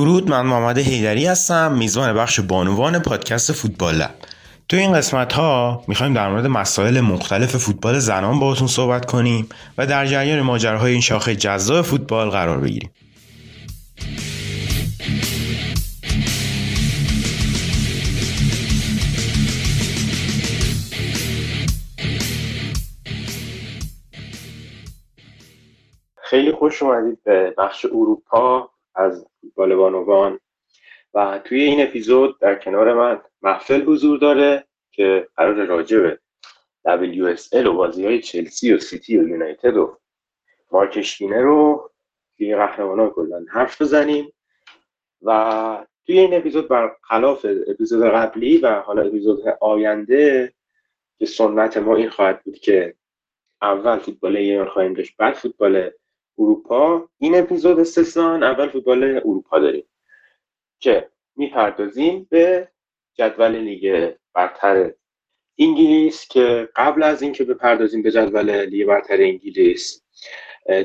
درود من محمد حیدری هستم میزبان بخش بانوان پادکست فوتبال لب. تو این قسمت ها می‌خوایم در مورد مسائل مختلف فوتبال زنان باهاتون صحبت کنیم و در جریان ماجراهای این شاخه جذاب فوتبال قرار بگیریم. خیلی خوش اومدید به بخش اروپا. از فوتبال بانوان. و توی این اپیزود در کنار من محفل حضور داره که قرار راجع به WSL و بازی های چلسی و سیتی و یونایتد و مارکشکینه رو لیگ قهرمانان کلا حرف بزنیم. و توی این اپیزود برخلاف اپیزود قبلی و حالا اپیزود آینده که سنت ما این خواهد بود که اول فوتبال ایران خواهیم داشت بعد فوتبال اروپا. این اپیزود استثنان اول فوتبال اروپا داریم که می‌پردازیم به جدول لیگ برتر انگلیس که قبل از اینکه بپردازیم به جدول لیگ برتر انگلیس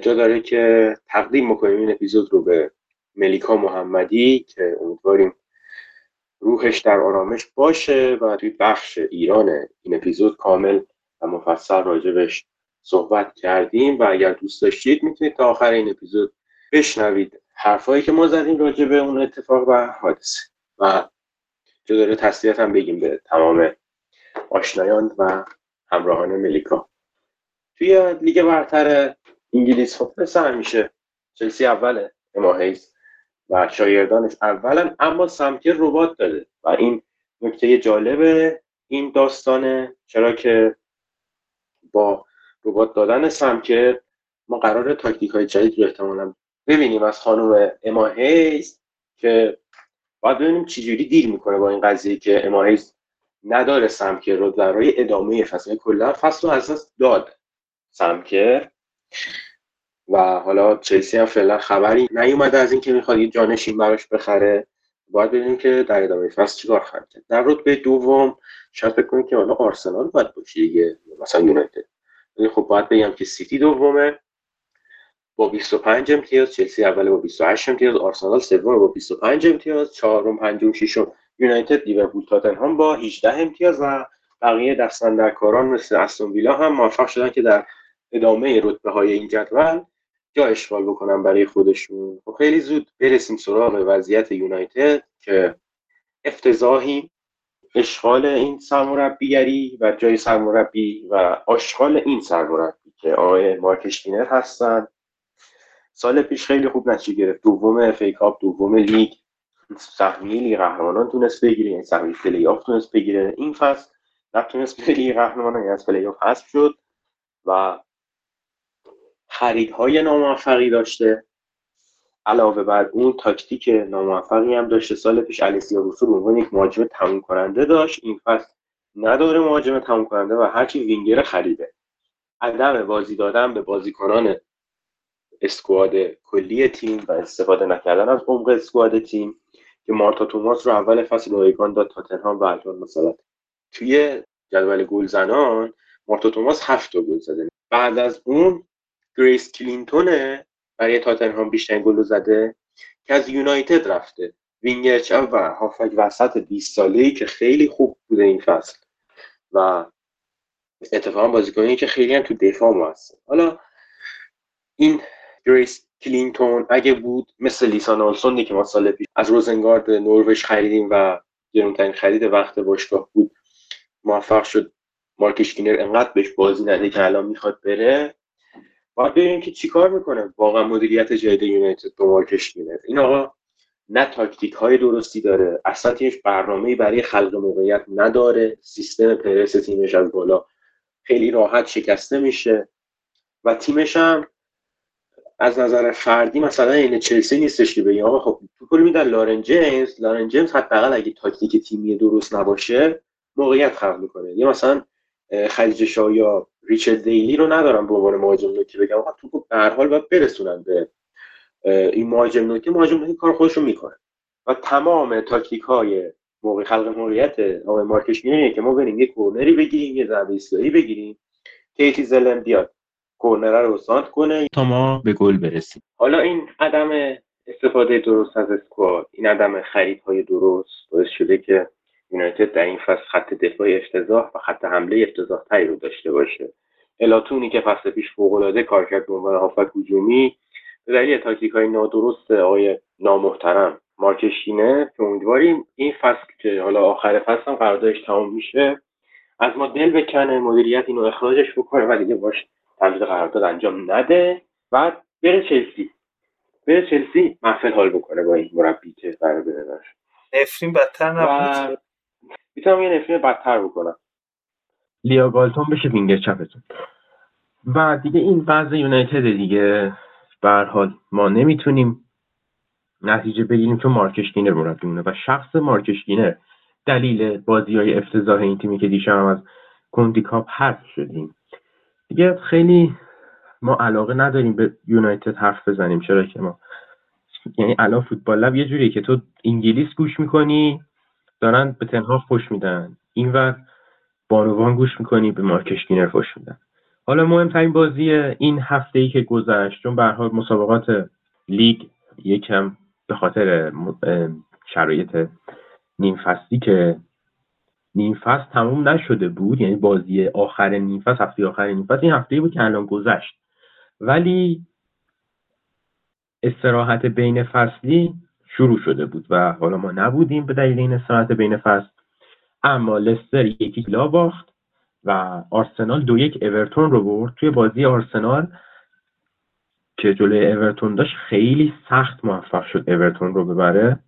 جا داره که تقدیم می‌کنیم این اپیزود رو به ملیکا محمدی که امیدواریم روحش در آرامش باشه و توی بخش ایران این اپیزود کامل و مفصل راجبش صحبت کردیم و اگر دوست داشتید می‌تونید تا آخر این اپیزود بشنوید حرفایی که ما زدیم راجع به اون اتفاق و حادثه. و جا داره تسلیت هم بگیم به تمام آشنایان و همراهان ملیکا. توی لیگ برتر انگلیس خب مثل همیشه چلسی اوله اماهیز و شایردانش اولن اما سمتی ربات داده. و این نکته جالب این داستانه چرا که با ربات دادن سمکر ما قرار تاکتیک های جدید رو احتمالا ببینیم از خانم اما هیز که باید ببینیم چجوری دیر می‌کنه با این قضیه که اما هیز نداره سمکر رو برای ادامه فصل. کلا فصل رو از داد سمکر و حالا چلسی هم فعلا خبری نیومده از اینکه می‌خواد یه جانشین براش بخره. باید ببینیم که در ادامه فصل چیکار خواهد کرد. در رتبه دوم شاید فکر که حالا آرسنال باید باشه دیگه. مثلا یونایتد. ولی خب باید بگم که سیتی دومه با 25 امتیاز چلسی اول با 28 امتیاز آرسنال سوم با 25 امتیاز چهارم پنجم ششم یونایتد لیورپول تاتنهام با 18 امتیاز و بقیه دستندرکاران مثل استون ویلا هم موفق شدن که در ادامه رتبه های این جدول جا اشغال بکنن برای خودشون. خب خیلی زود برسیم سراغ وضعیت یونایتد که افتضاحی آشغال این سرمربیگری و جای سرمربی و آشغال این سرمربی که آقای مارک اسکینر هستن. سال پیش خیلی خوب نتیجه گرفت. دوم FA Cup دوم لیگ. سهمیه لیگ قهرمانان تونست بگیره یعنی سهمیه پلی آف تونست بگیره. این فصل نتونست به لیگ قهرمانان یعنی از پلی آف حذف شد و خریدهای ناموفقی داشته. علاوه بر اون تاکتیک ناموفقی هم داشته. سال پیش الیسیا روسو به عنوان یک مهاجم تموم کننده داشت. این فصل نداره مهاجم تموم کننده و هرچی وینگر خریده. عدم بازی دادن به بازیکنان اسکواد کلی تیم و استفاده نکردن از عمق اسکواد تیم که مارتا توماس رو اول فصل رایگان داد تاتنهام و الان مثلا. توی جدول گل زنان مارتا توماس هفت گل زده. بعد از اون گریس کلینتونه برای تاتنهام بیشترین گل زده که از یونایتد رفته. وینگر چپ و هافبک وسط 20 ساله‌ای که خیلی خوب بوده این فصل. و اتفاقا بازیکنی که خیلی هم تو دفاع ما هست حالا این گریس کلینتون اگه بود مثل لیسا نالسوندی که ما سال پیش از روزنگارد نروژ خریدیم و گرونترین خرید وقت باشگاه بود موفق شد مارک اسکینر انقدر بهش بازی نده که الان می‌خواد بره. باید ببینیم که چیکار می‌کنه. واقعا مدیریت جدید یونایتد با مارک اسکینر این آقا نه تاکتیک های درستی داره اصلا تیمش برنامه برای خلق موقعیت نداره. سیستم پرس تیمش از بالا خیلی راحت شکسته میشه و تیمش هم از نظر فردی مثلا این چلسی نیستش که بگیم آقا خب توپ میدن لارن جیمز. لارن جیمز حداقل اگه تاکتیک تیمی درست نباشه موقعیت خلق می‌کنه. یه مثلا خلیج شاه یا ریچارد دیلی رو ندارم به عنوان مهاجم نوکی بگم. آقا تو به هر حال باید برسونن به این مهاجم نوکی. مهاجم نوکی کار خودش رو می‌کنه. و تمام تاکتیک های موقع خلق موقعیت آقای مارکش اینه که ما بریم یه کورنری بگیریم یه ضربه ایستگاهی بگیریم. کیتی زلن بیاد. کورنر رو سانت کنه. تا ما به گل برسیم. حالا این عدم استفاده درست از اسکواد این عدم خریدهای درست باعث شده که یونایتد در این فصل خط دفاعی افتضاح و خط حمله افتضاح تری رو داشته باشه. الاتونی که فصل پیش فوقالعاده کار کرد به عنوان هافک هجومی به دلیل تاکتیک های نادرست آقای نامحترم مارکشینه که امیدواریم این فصل که حالا آخر فصل هم قراردادش تمام میشه از ما دل بکنه مدیریت اینو اخراجش بکنه و دیگه باش تمدید قرارداد انجام نده. بعد بره چلسی. بره چلسی محفل حال بکنه با این مربی که قرار بره نفرین بدتر نبود. می‌تونم یه نفرین بدتر بکنم. لیا گالتون بشه وینگر چپتون. و دیگه این وضع یونایتد دیگه به حال ما نمی‌تونیم نتیجه بگیریم چون مارک اسکینر مربی و شخص مارک اسکینر دلیل بازی های افتضاح این تیمی که دیشب از کندی کاپ حرف شدیم. دیگه خیلی ما علاقه نداریم به یونایتد حرف بزنیم چرا که ما یعنی الان فوتبال لب یه جوریه که تو انگلیس گوش می‌کنی دارن به تنها خوش میدن. اینور بانوان گوش می‌کنی به مارکش گینر خوش میدن. حالا مهمترین بازی این هفته ای که گذشت چون به حال مسابقات لیگ یکم به خاطر شرایط نیم فصلی که نیم فصل تموم نشده بود یعنی بازی آخر نیم فصل هفته آخر نیم فصل این هفته بود که الان گذشت. ولی استراحت بین فصلی شروع شده بود و حالا ما نبودیم به دلیل این استراحت بین فصل. اما لستر یکی لا باخت و آرسنال دو یک اورتون رو برد. توی بازی آرسنال که جلوی اورتون داشت خیلی سخت موفق شد اورتون رو ببره.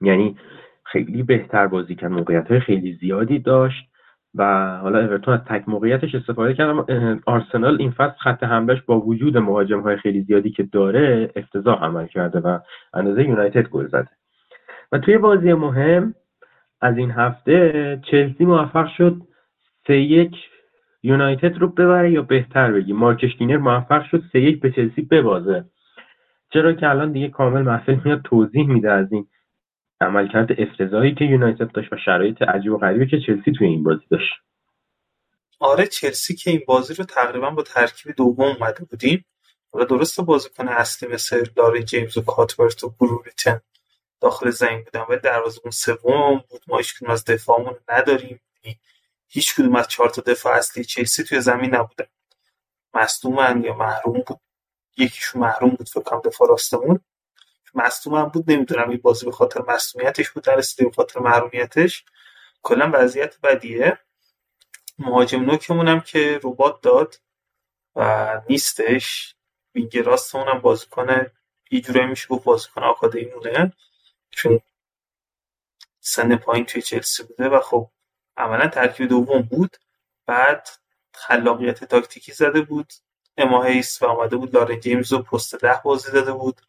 یعنی خیلی بهتر بازی کرد موقعیت های خیلی زیادی داشت. و حالا اورتون از تک موقعیتش استفاده کرد آرسنال این فصل خط حملش با وجود مهاجم های خیلی زیادی که داره افتضاح عمل کرده و اندازه یونایتد گل زده. و توی بازی مهم از این هفته چلسی موفق شد سه یک یونایتد رو ببره یا بهتر بگی مارکش دینر موفق شد سه یک به چلسی ببازه. چرا که الان دیگه کامل محفل میاد توضیح میده از این عملکرد افتضاحی که یونایتد داشت و شرایط عجیب و غریبی که چلسی توی این بازی داشت. آره چلسی که این بازی رو تقریبا با ترکیب دوم اومده بودیم و درست بازیکن اصلی مثل لاری جیمز و کاتورت و بروریتن داخل زمین بودن و اون سوم بود. ما هیچ از دفاعمون نداریم. هیچ کدوم از چهار تا دفاع اصلی چلسی توی زمین نبودن. مصدومن یا محروم بود. یکیشون محروم بود فکر دفاع راستمون. مصدوم بود نمی‌دونم این بازی به خاطر مصدومیتش بود درسته به خاطر محرومیتش. کلا وضعیت بدیه. مهاجم نوکمون هم که ربات داد و نیستش. وینگ راستمون هم بازیکن یه جورایی میشه گفت بازیکن آکادمی مونه چون سن پایین توی چلسی بوده و خب عملا ترکیب دوم بود. بعد خلاقیت تاکتیکی زده بود. اما هیس و آمده بود لارن جیمز رو پست ده بازی داده بود.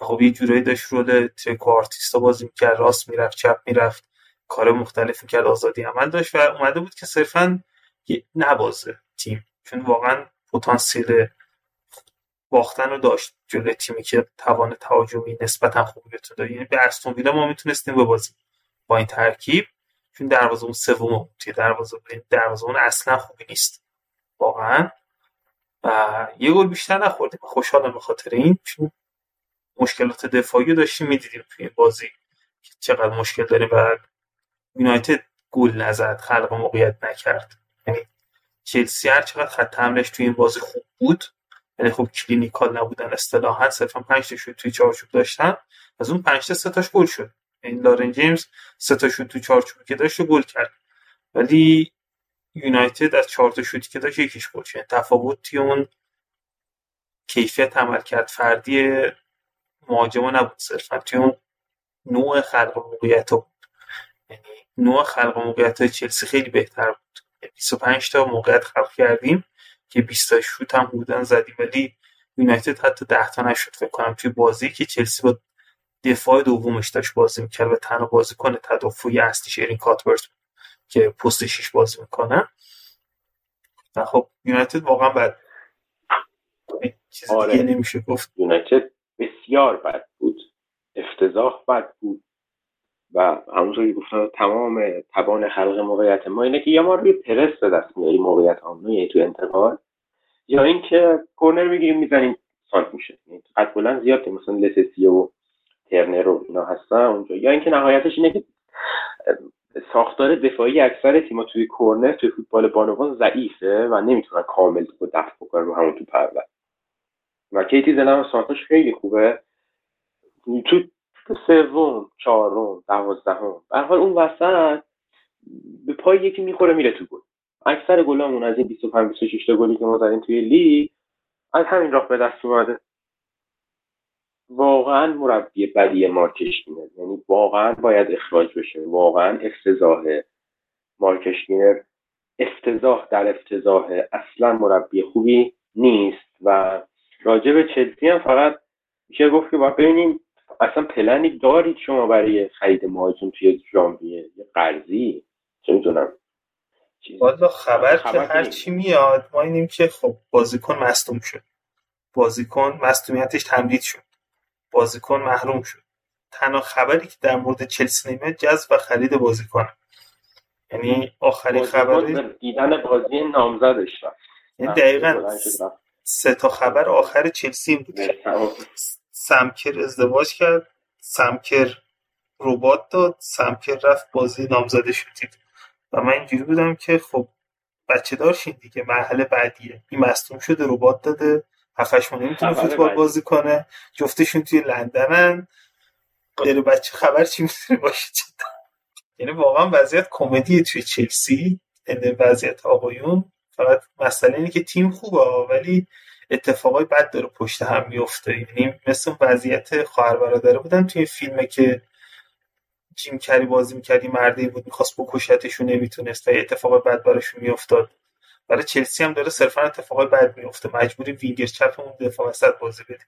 خب یه جورایی داشت رول تریکو آرتیستا بازی می‌کرد راست می‌رفت چپ می‌رفت کار مختلف می‌کرد آزادی عمل داشت و اومده بود که صرفا نبازه تیم. چون واقعا پتانسیل باختن رو داشت جلوی تیمی که توان تهاجمی نسبتا خوبی بتونه یعنی به استون ویلا ما می‌تونستیم ببازیم با این ترکیب چون دروازه اون سوم توی دروازه دروازه اون اصلا خوبی نیست. واقعا. و یه گل بیشتر نخوردیم. خوشحالم به خاطر این چون مشکلات دفاعی داشتیم می‌دیدیم توی این بازی که چقدر مشکل داریم و یونایتد گل نزد خلق موقعیت نکرد. یعنی چلسی هر چقدر خط حملش توی این بازی خوب بود یعنی خب clinical نبودن اصطلاحا صرفا 5 تا شوت توی چارچوب داشتن از اون 5 تا سه تاش گل شد. این لارن جیمز سه تا شوت توی چارچوب که داشت گل کرد. ولی یونایتد از چهار تا شوتی که داشت یکیش گل شد. تفاوتی اون کیفیت عمل کرد فردی مهاجما نبود صرفا. توی اون نوع خلق موقعیت بود. یعنی نوع خلق موقعیت های چلسی خیلی بهتر بود. 25 تا موقعیت خلق کردیم که 20 تا شوت هم بودن زدیم. ولی یونایتد حتی 10 تا نشد. فکر کنم توی بازی که چلسی با دفاع دومش داشت بازی می‌کرد و تنها بازیکن تدافعی اصلیش ایرین کاتورت که پست 6 بازی می‌کنه. و خب یونایتد واقعا بعد چیزی آره. دیگه نمیشه گفت. یونایتد بسیار بد بود. افتضاح بد بود. و همونطوری گفتم تمام توان خلق موقعیت ما اینه که یا ما روی پرس به دست میاریم موقعیت آمنو یعنی تو انتقال. یا اینکه کورنر می‌گیریم می‌زنیم سانت میشه. یعنی قد بلند زیاد مثلا لسسیه و ترنر و اینا هستن اونجا. یا اینکه نهایتش اینه که ساختار دفاعی اکثر تیم‌ها توی کورنر توی فوتبال بانوان ضعیفه و نمی‌تونن کامل تو دفع بکنن رو همون تو و کیتی زلم سانتاش خیلی خوبه. تو سوم چهارم دوازدهم به حال اون وسط به پای یکی می‌خوره میره تو گل. اکثر گلامون از این 25 26 تا گلی که ما زدیم توی لیگ از همین راه به دست اومده. واقعا مربی بدی مارکشگینر یعنی واقعا باید اخراج بشه. واقعا افتضاحه مارکشگینر. افتضاح در افتضاح. اصلا مربی خوبی نیست و راجع به چلسی هم فقط میشه گفت که باید ببینیم اصلا پلنی دارید شما برای خرید مهاجم توی ژانویه؟ یه قرضی؟ چه می‌دونم. والا خبر, که هر چی میاد ما اینیم که خب بازیکن مصدوم شد. بازیکن مصدومیتش تمدید شد. بازیکن محروم شد. تنها خبری که در مورد چلسی نمیاد جذب و خرید بازیکن. یعنی آخرین خبری دیدن بازی نامزدش یعنی دقیقا. سه تا خبر آخر چلسی بود. سمکر ازدواج کرد سمکر ربات داد سمکر رفت بازی نامزده شدید و من اینجوری بودم که خب بچه دارشین دیگه مرحله بعدیه. این مصدوم شده ربات داده. هفتش نمی‌تونه فوتبال بازی کنه. جفتشون توی لندنن. غیر بچه خبر چی می‌تونه باشه یعنی واقعا وضعیت کمدی توی چلسی. یعنی وضعیت آقایون. فقط مسئله اینه که تیم خوبه ولی اتفاقای بد داره پشت هم میفته یعنی مثل وضعیت خواهر برادره بودن توی فیلمه که جیم کری بازی می‌کردی مردی بود می‌خواست بکشتشون نمی‌تونست و اتفاق بد براشون میافتاد. برای چلسی هم داره صرفا اتفاق بد میفته مجبوری وینگر چپمون دفاع وسط بازی بدیم.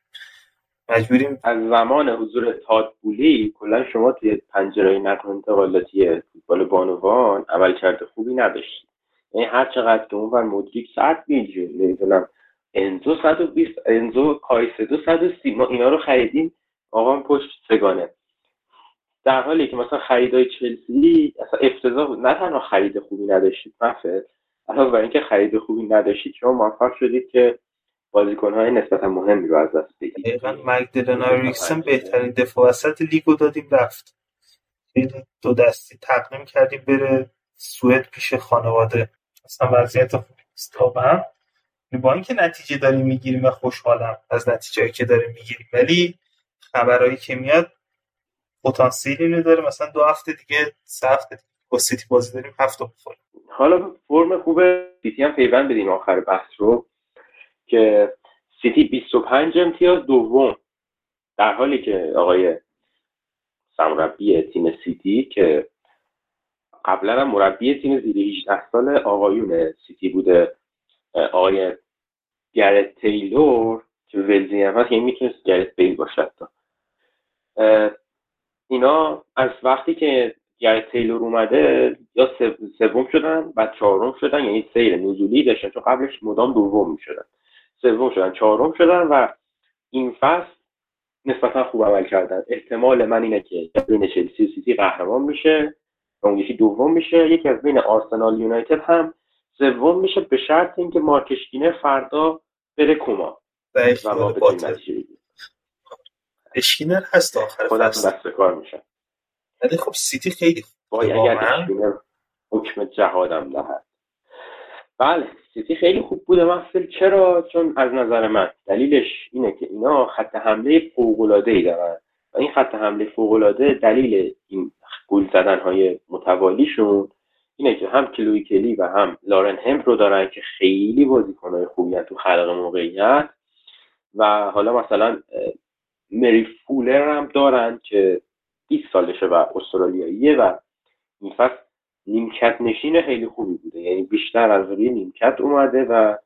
مجبوریم از زمان حضور تاد بولی کلا شما توی پنجره نقل انتقالاتی فوتبال بانوان عمل کرده خوبی نداشتید. یعنی هر چقدر که اون مدریک ساعت میگه نمی‌دونم انزو 120 انزو کایسدو 130 ما اینا رو خریدیم آقا پشت سگانه. در حالی که مثلا خریدای چلسی اصلا افتضاح بود. نه تنها خرید خوبی نداشتید مثلا علاوه بر اینکه خرید خوبی نداشتید شما موفق شدید که بازیکنهای نسبتا مهمی رو از دست بدید. دقیقا مگدلن بهترین دفاع وسط لیگو دادیم رفت. دو دستی تقدیم کردیم بره سوئد پیش خانواده. اصلا وضعیت خوبی نیست واقعا با نتیجه داریم می‌گیریم و خوشحالم از نتیجه که داریم می‌گیریم. ولی خبرهایی که میاد پتانسیلی داره. مثلا دو هفته دیگه سه هفته با سیتی بازی داریم هفت تا بخوریم حالا فرم خوب سیتی هم پیوند بدیم آخر بحث رو که سیتی 25 امتیاز دوم در حالی که آقای سمربی تیم سیتی که قبلا هم مربی تیم زیر 18 سال آقایون سیتی بوده. آقای گرت تیلور که ولزی هم هست یعنی می‌تونست گرت بیل باشد اینا از وقتی که گرت تیلور اومده یا سوم شدن بعد چهارم شدن یعنی سیر نزولی داشتن چون قبلش مدام دوم می‌شدن. سوم شدن چهارم شدن و این فصل نسبتا خوب عمل کردن. احتمال من اینه که بین چلسی و سیتی قهرمان میشه و اون یکی دوم میشه. یکی از بین آرسنال یونایتد هم. سوم میشه به شرط اینکه مارکشکینه فردا بره کوما. و ما اشکینر هست آخر خودت دست کار میشه ولی خب سیتی خیلی باید اشکینر حکم جهادم دهد. بله سیتی خیلی خوب بوده. محفل چرا؟ چون از نظر من دلیلش اینه که اینا خط حمله فوق العاده ای دارن. این خط حمله فوق العاده دلیل این گل زدن های متوالیشون اینه که هم کلوی کلی و هم لارن هم رو دارن که خیلی بازیکنهای خوبی تو خلق موقعیت و حالا مثلا مری فولر هم دارن که 20 سالشه و استرالیاییه و این فصل نیمکت نشین خیلی خوبی بوده. یعنی بیشتر از روی نیمکت اومده و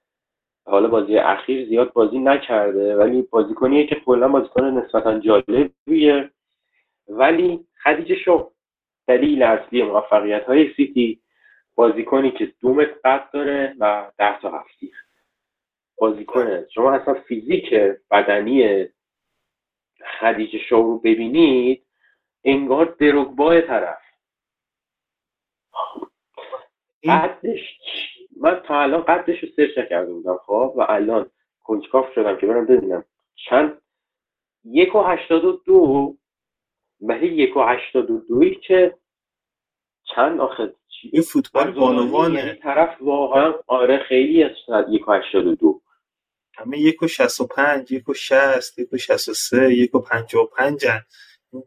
حالا بازی اخیر زیاد بازی نکرده ولی بازیکنیه که کلا بازیکن نسبتا جالبیه. ولی خدیجه شو دلیل اصلی موفقیت های سیتی بازیکنی که دو متر قد داره و ده تا هفتی بازیکن شما اصلا فیزیک بدنی خدیجه شو رو ببینید انگار دروگبای طرف. قدش من تا الان قدش رو سرچ کرده بودم خب و الان کنجکاف شدم که برم ببینم. چند؟ یک و هشتاد و دو ولی یک و هشتاد و دوی که چند آخه؟ این فوتبال بانوانه یعنی طرف واقعا آره خیلی از یک و هشتاد و دو. همه یک و شست و پنج یک و شست یک و شست و سه یک و پنج و پنج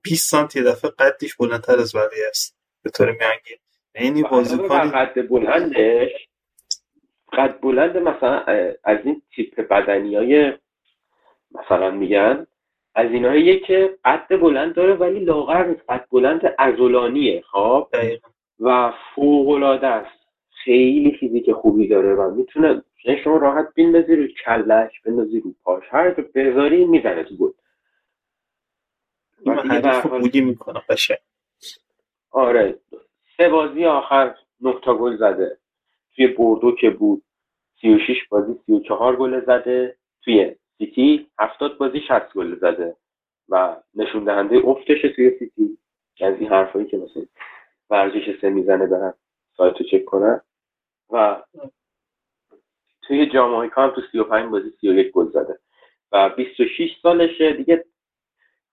بیست سانتی دفعه قدش بلندتر از بقیه است. به طور میانگین. یعنی بازیکن قد بلندش قد بلند مثلا از این تیپ بدنی های مثلا میگن از اینایی که قد بلند داره ولی لاغر نیست. قد بلند ازولانیه خب؟ و فوق العاده است. خیلی فیزیک خوبی داره و می‌تونه یعنی شما راحت بندازی رو کلش بندازی رو پاش هر جا بذاری می‌زنه تو گل. بودی می‌کنه باشه. آره. سه بازی آخر تا گل زده. توی بوردو که بود. 36 بازی 34 گل زده. توی سیتی 70 بازی 60 گل زده. و نشون دهنده افتش توی سیتی. از این حرفایی که مثلا ورزش سه می‌زنه برن سایتو چک کنن. و توی جامایکا هم تو 35 بازی 31 گل زده. و 26 سالشه. دیگه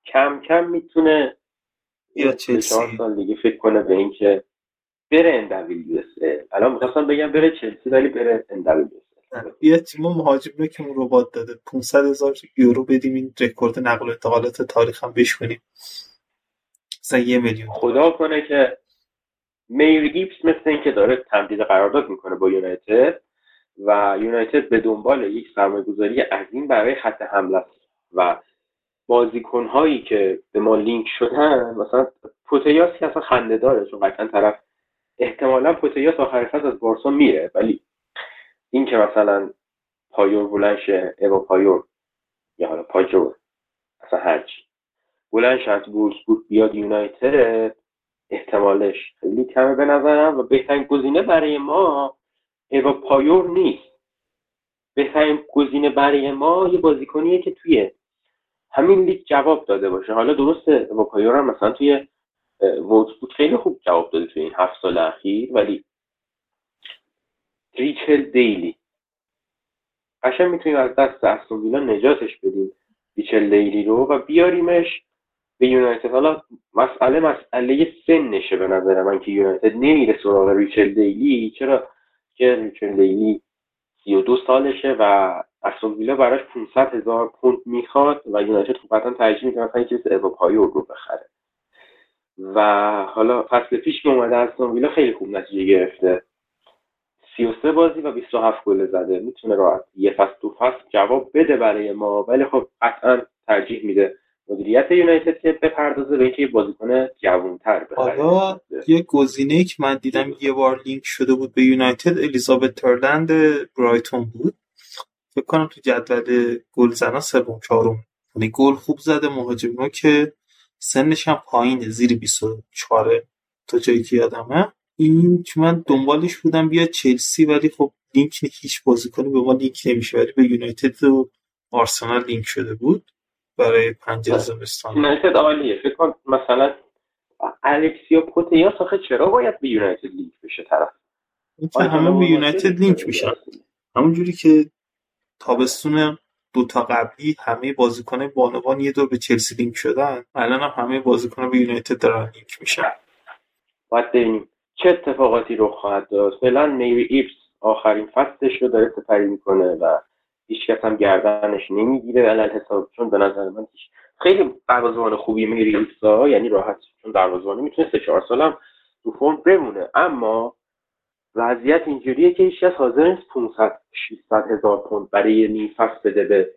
کم کم می‌تونه یا چلسی. سال دیگه فکر کنه به اینکه بره ان الان می‌خواستم بگم بره چلسی ولی بره ان یه تیم مهاجم رو که اون ربات داده. 500 هزار یورو بدیم این رکورد نقل و انتقالات تاریخ هم بشکنیم. مثلا یه میلیون خدا کنه که میری گیپس مثل این که داره تمدید قرارداد می‌کنه با یونایتد و یونایتد به دنبال یک سرمایه گذاری عظیم برای خط حمله است. و بازیکن هایی که به ما لینک شدن مثلا پوتیاس که اصلا خنده داره چون قطعا طرف احتمالا پوتیاس آخر فصل از بارسا میره ولی این که مثلا پایور بلند شه پایور یا حالا پاجور اصلا هرچی بلند شه از بود بیاد یونایتد احتمالش خیلی کمه به نظرم و بهترین گزینه برای ما ایوا پایور نیست. بهترین گزینه برای ما یه بازیکنیه که توی همین لیگ جواب داده باشه. حالا درسته ایوا پایور هم مثلا توی بود خیلی خوب جواب داده توی این هفت سال اخیر ولی ریچل دیلی. قشنگ می‌تونیم از دست استون نجاتش بدیم ریچل دیلی رو و بیاریمش به یونایتد. حالا مسئله مسئله سنشه به نظر من که یونایتد نمیره سراغ ریچل دیلی. چرا؟ که ریچل دیلی 32 سالشه و استون ویلا براش 500 هزار پوند می‌خواد و یونایتد خب قطعا ترجیح می‌کنه مثلا ایوا پایور رو بخره. و حالا فصل پیش که اومده استون ویلا خیلی خوب نتیجه گرفته. 33 بازی و 27 گل زده. می‌تونه راحت. یه فصل دو فصل جواب بده برای ما. ولی خب قطعا ترجیح میده مدیریت یونایتد که بپردازه به اینکه یه بازیکن جوانتر بخره حالا یه گزینه که من دیدم یه بار لینک شده بود به یونایتد الیزابت ترلند برایتون بود. فکر کنم تو جدول گل زنا سوم چهارم. یعنی گل خوب زده. مهاجم که سنش هم پایینه. زیر 24 تا جایی که یادمه. این که من دنبالش بودم بیاد چلسی ولی خب لینک هیچ بازیکنی به ما لینک نمیشه ولی به یونایتد و آرسنال لینک شده بود برای پنجره زمستان. یونایتد عالیه. فکر کن مثلا الکسیا پوتیاس آخه چرا باید به یونایتد لینک بشه طرف؟ این که همه به یونایتد لینک میشن. همونجوری که تابستون دوتا قبلی همه بازیکن بانوان یه دور به چلسی لینک شدن الان هم همه بازیکن به یونایتد دارن لینک میشن. باید ببینیم چه اتفاقاتی رو خواهد داشت؟ فعلا مری ارپس آخرین فصلش رو داره سپری می‌کنه و هیچ کس هم گردنش نمی‌گیره علل حساب چون به نظر من خیلی دروازه‌بان خوبی میری ایپسا یعنی راحت چون دروازه‌بانی می‌تونه سه چهار سالم تو فرم بمونه. اما وضعیت اینجوریه که هیچ حاضر نیست 500 600 هزار پوند برای نیم فصل بده به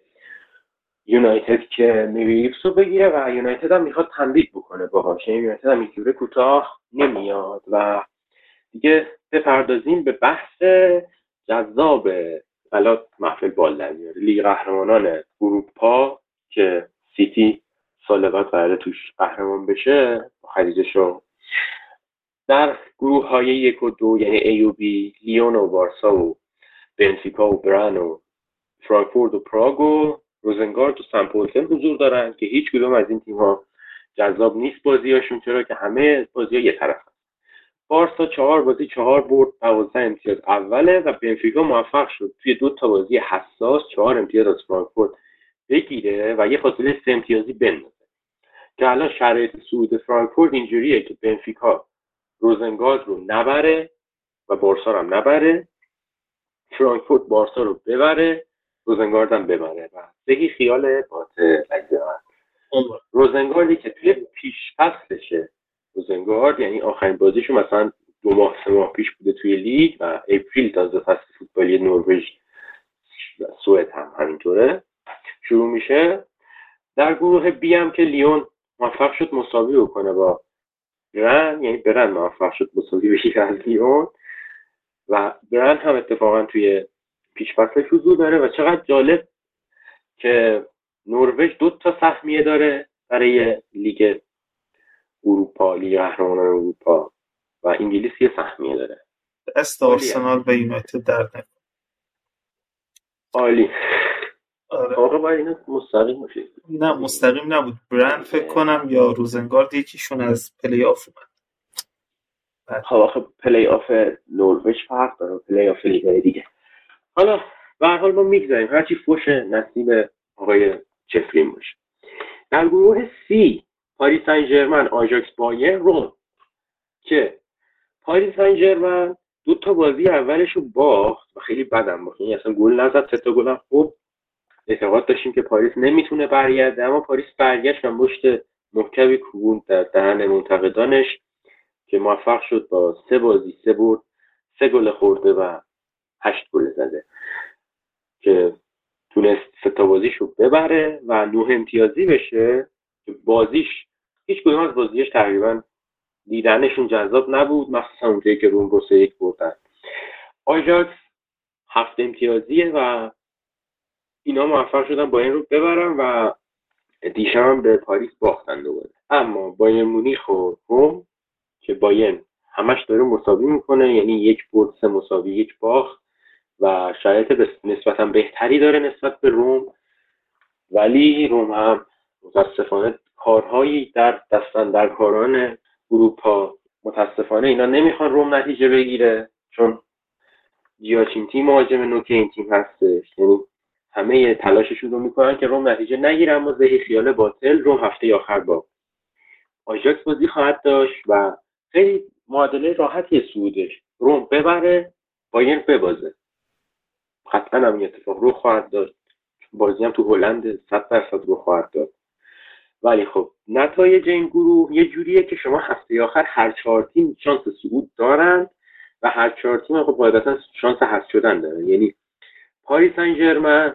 یونایتد که میریفس رو بگیره و یونایتد هم می‌خواد تمدید بکنه باهاش. یعنی یونایتد هم اینجوره کوتاه نمیاد و دیگه بپردازیم به بحث جذاب حالا محفل بال لیگ قهرمانان اروپا که سیتی سال بعد قراره توش قهرمان بشه با خریدشو در گروه های یک و دو یعنی ای و بی لیون و بارسا و بنفیکا و بران و فرانکفورت و پراگ و روزنگارد و سمپولتن حضور دارن که هیچ کدوم از این تیم ها جذاب نیست بازیهاشون چرا که همه بازی ها یه طرف هست. بارسا چهار بازی چهار برد دوازده امتیاز اوله و بنفیکا موفق شد. توی دو تا بازی حساس چهار امتیاز از فرانکفورت بگیره و یه فاصله سه امتیازی بندازه. که الان شرایط صعود فرانکفورت اینجوریه که بنفیکا روزنگارد رو نبره و بارسا هم نبره. فرانکفورت بارسا رو ببره روزنگارد هم ببره. و خیال باطل روزنگاردی که توی پیش فصلشه روزنگارد یعنی آخرین بازیشو مثلا دو ماه سه ماه پیش بوده توی لیگ و اپریل تازه فصل فوتبالی نروژ سوئد هم همینطوره. شروع میشه. در گروه بی هم که لیون موفق شد مساوی بکنه با برن یعنی برن موفق شد مساوی بشه از لیون. و برن هم اتفاقا توی پیش فصلش حضور داره و چقدر جالب که نروژ دو تا سهمیه داره برای لیگ اروپا لیگ قهرمانان اروپا و انگلیس یه سهمیه داره. دست آرسنال به یونایتد درد عالی. آره. آقا باید مستقیم باشه. نه مستقیم نبود. برند فکر کنم یا روزنگارد یکیشون از پلی آف اومد خب آخه پلی آف نروژ فرق داره. پلی آف لیگ دیگه. حالا به حال ما می‌گذاریم. هرچی فوش نصیب آقای چفرین باشه. در گروه سی پاریس سن ژرمن آژاکس بایرن روم که پاریس سن ژرمن دو تا بازی اولش رو باخت و خیلی بدم باخت. یعنی اصلا گل نزد سه تا گل خوب اعتقاد داشتیم که پاریس نمی‌تونه برگرده اما پاریس برگشت و مشت محکمی کوبوند در دهن منتقدانش که موفق شد با سه بازی سه برد سه گل خورده و هشت گل زده. که تونست سه تا بازیش رو ببره و نه امتیازی بشه. که بازیش هیچ کدوم از بازیش تقریبا دیدنشون جذاب نبود مخصوصا اونجایی که روم رو سه یک بردن. آژاکس هفت امتیازیه و اینا موفق شدن با این رو ببرن و دیشب به پاریس باختن دوباره. اما بایر مونیخ و روم که باین همش داره مساوی می‌کنه یعنی یک برد سه مساوی یک باخت و شرایط نسبتا بهتری داره نسبت به روم. ولی روم هم متاسفانه کارهایی در دستن در کاران اروپا متاسفانه اینا نمی‌خوان روم نتیجه بگیره چون تیم مهاجم نوک این تیم هستش. یعنی همه تلاششون رو می‌کنن که روم نتیجه نگیره اما زهی خیال باطل روم هفته آخر با آژاکس بازی خواهد داشت و خیلی معادله راحتی سودش روم ببره باین ببازه. قطعا هم این اتفاق رو خواهد داشت. بازی هم تو هلند صد درصد رو خواهد داد ولی خب نتایج این گروه یه جوریه که شما هفته آخر هر چهار تیم شانس صعود دارند و هر چهار تیم خب قاعدتا شانس حذف شدن دارن. یعنی پاریس سن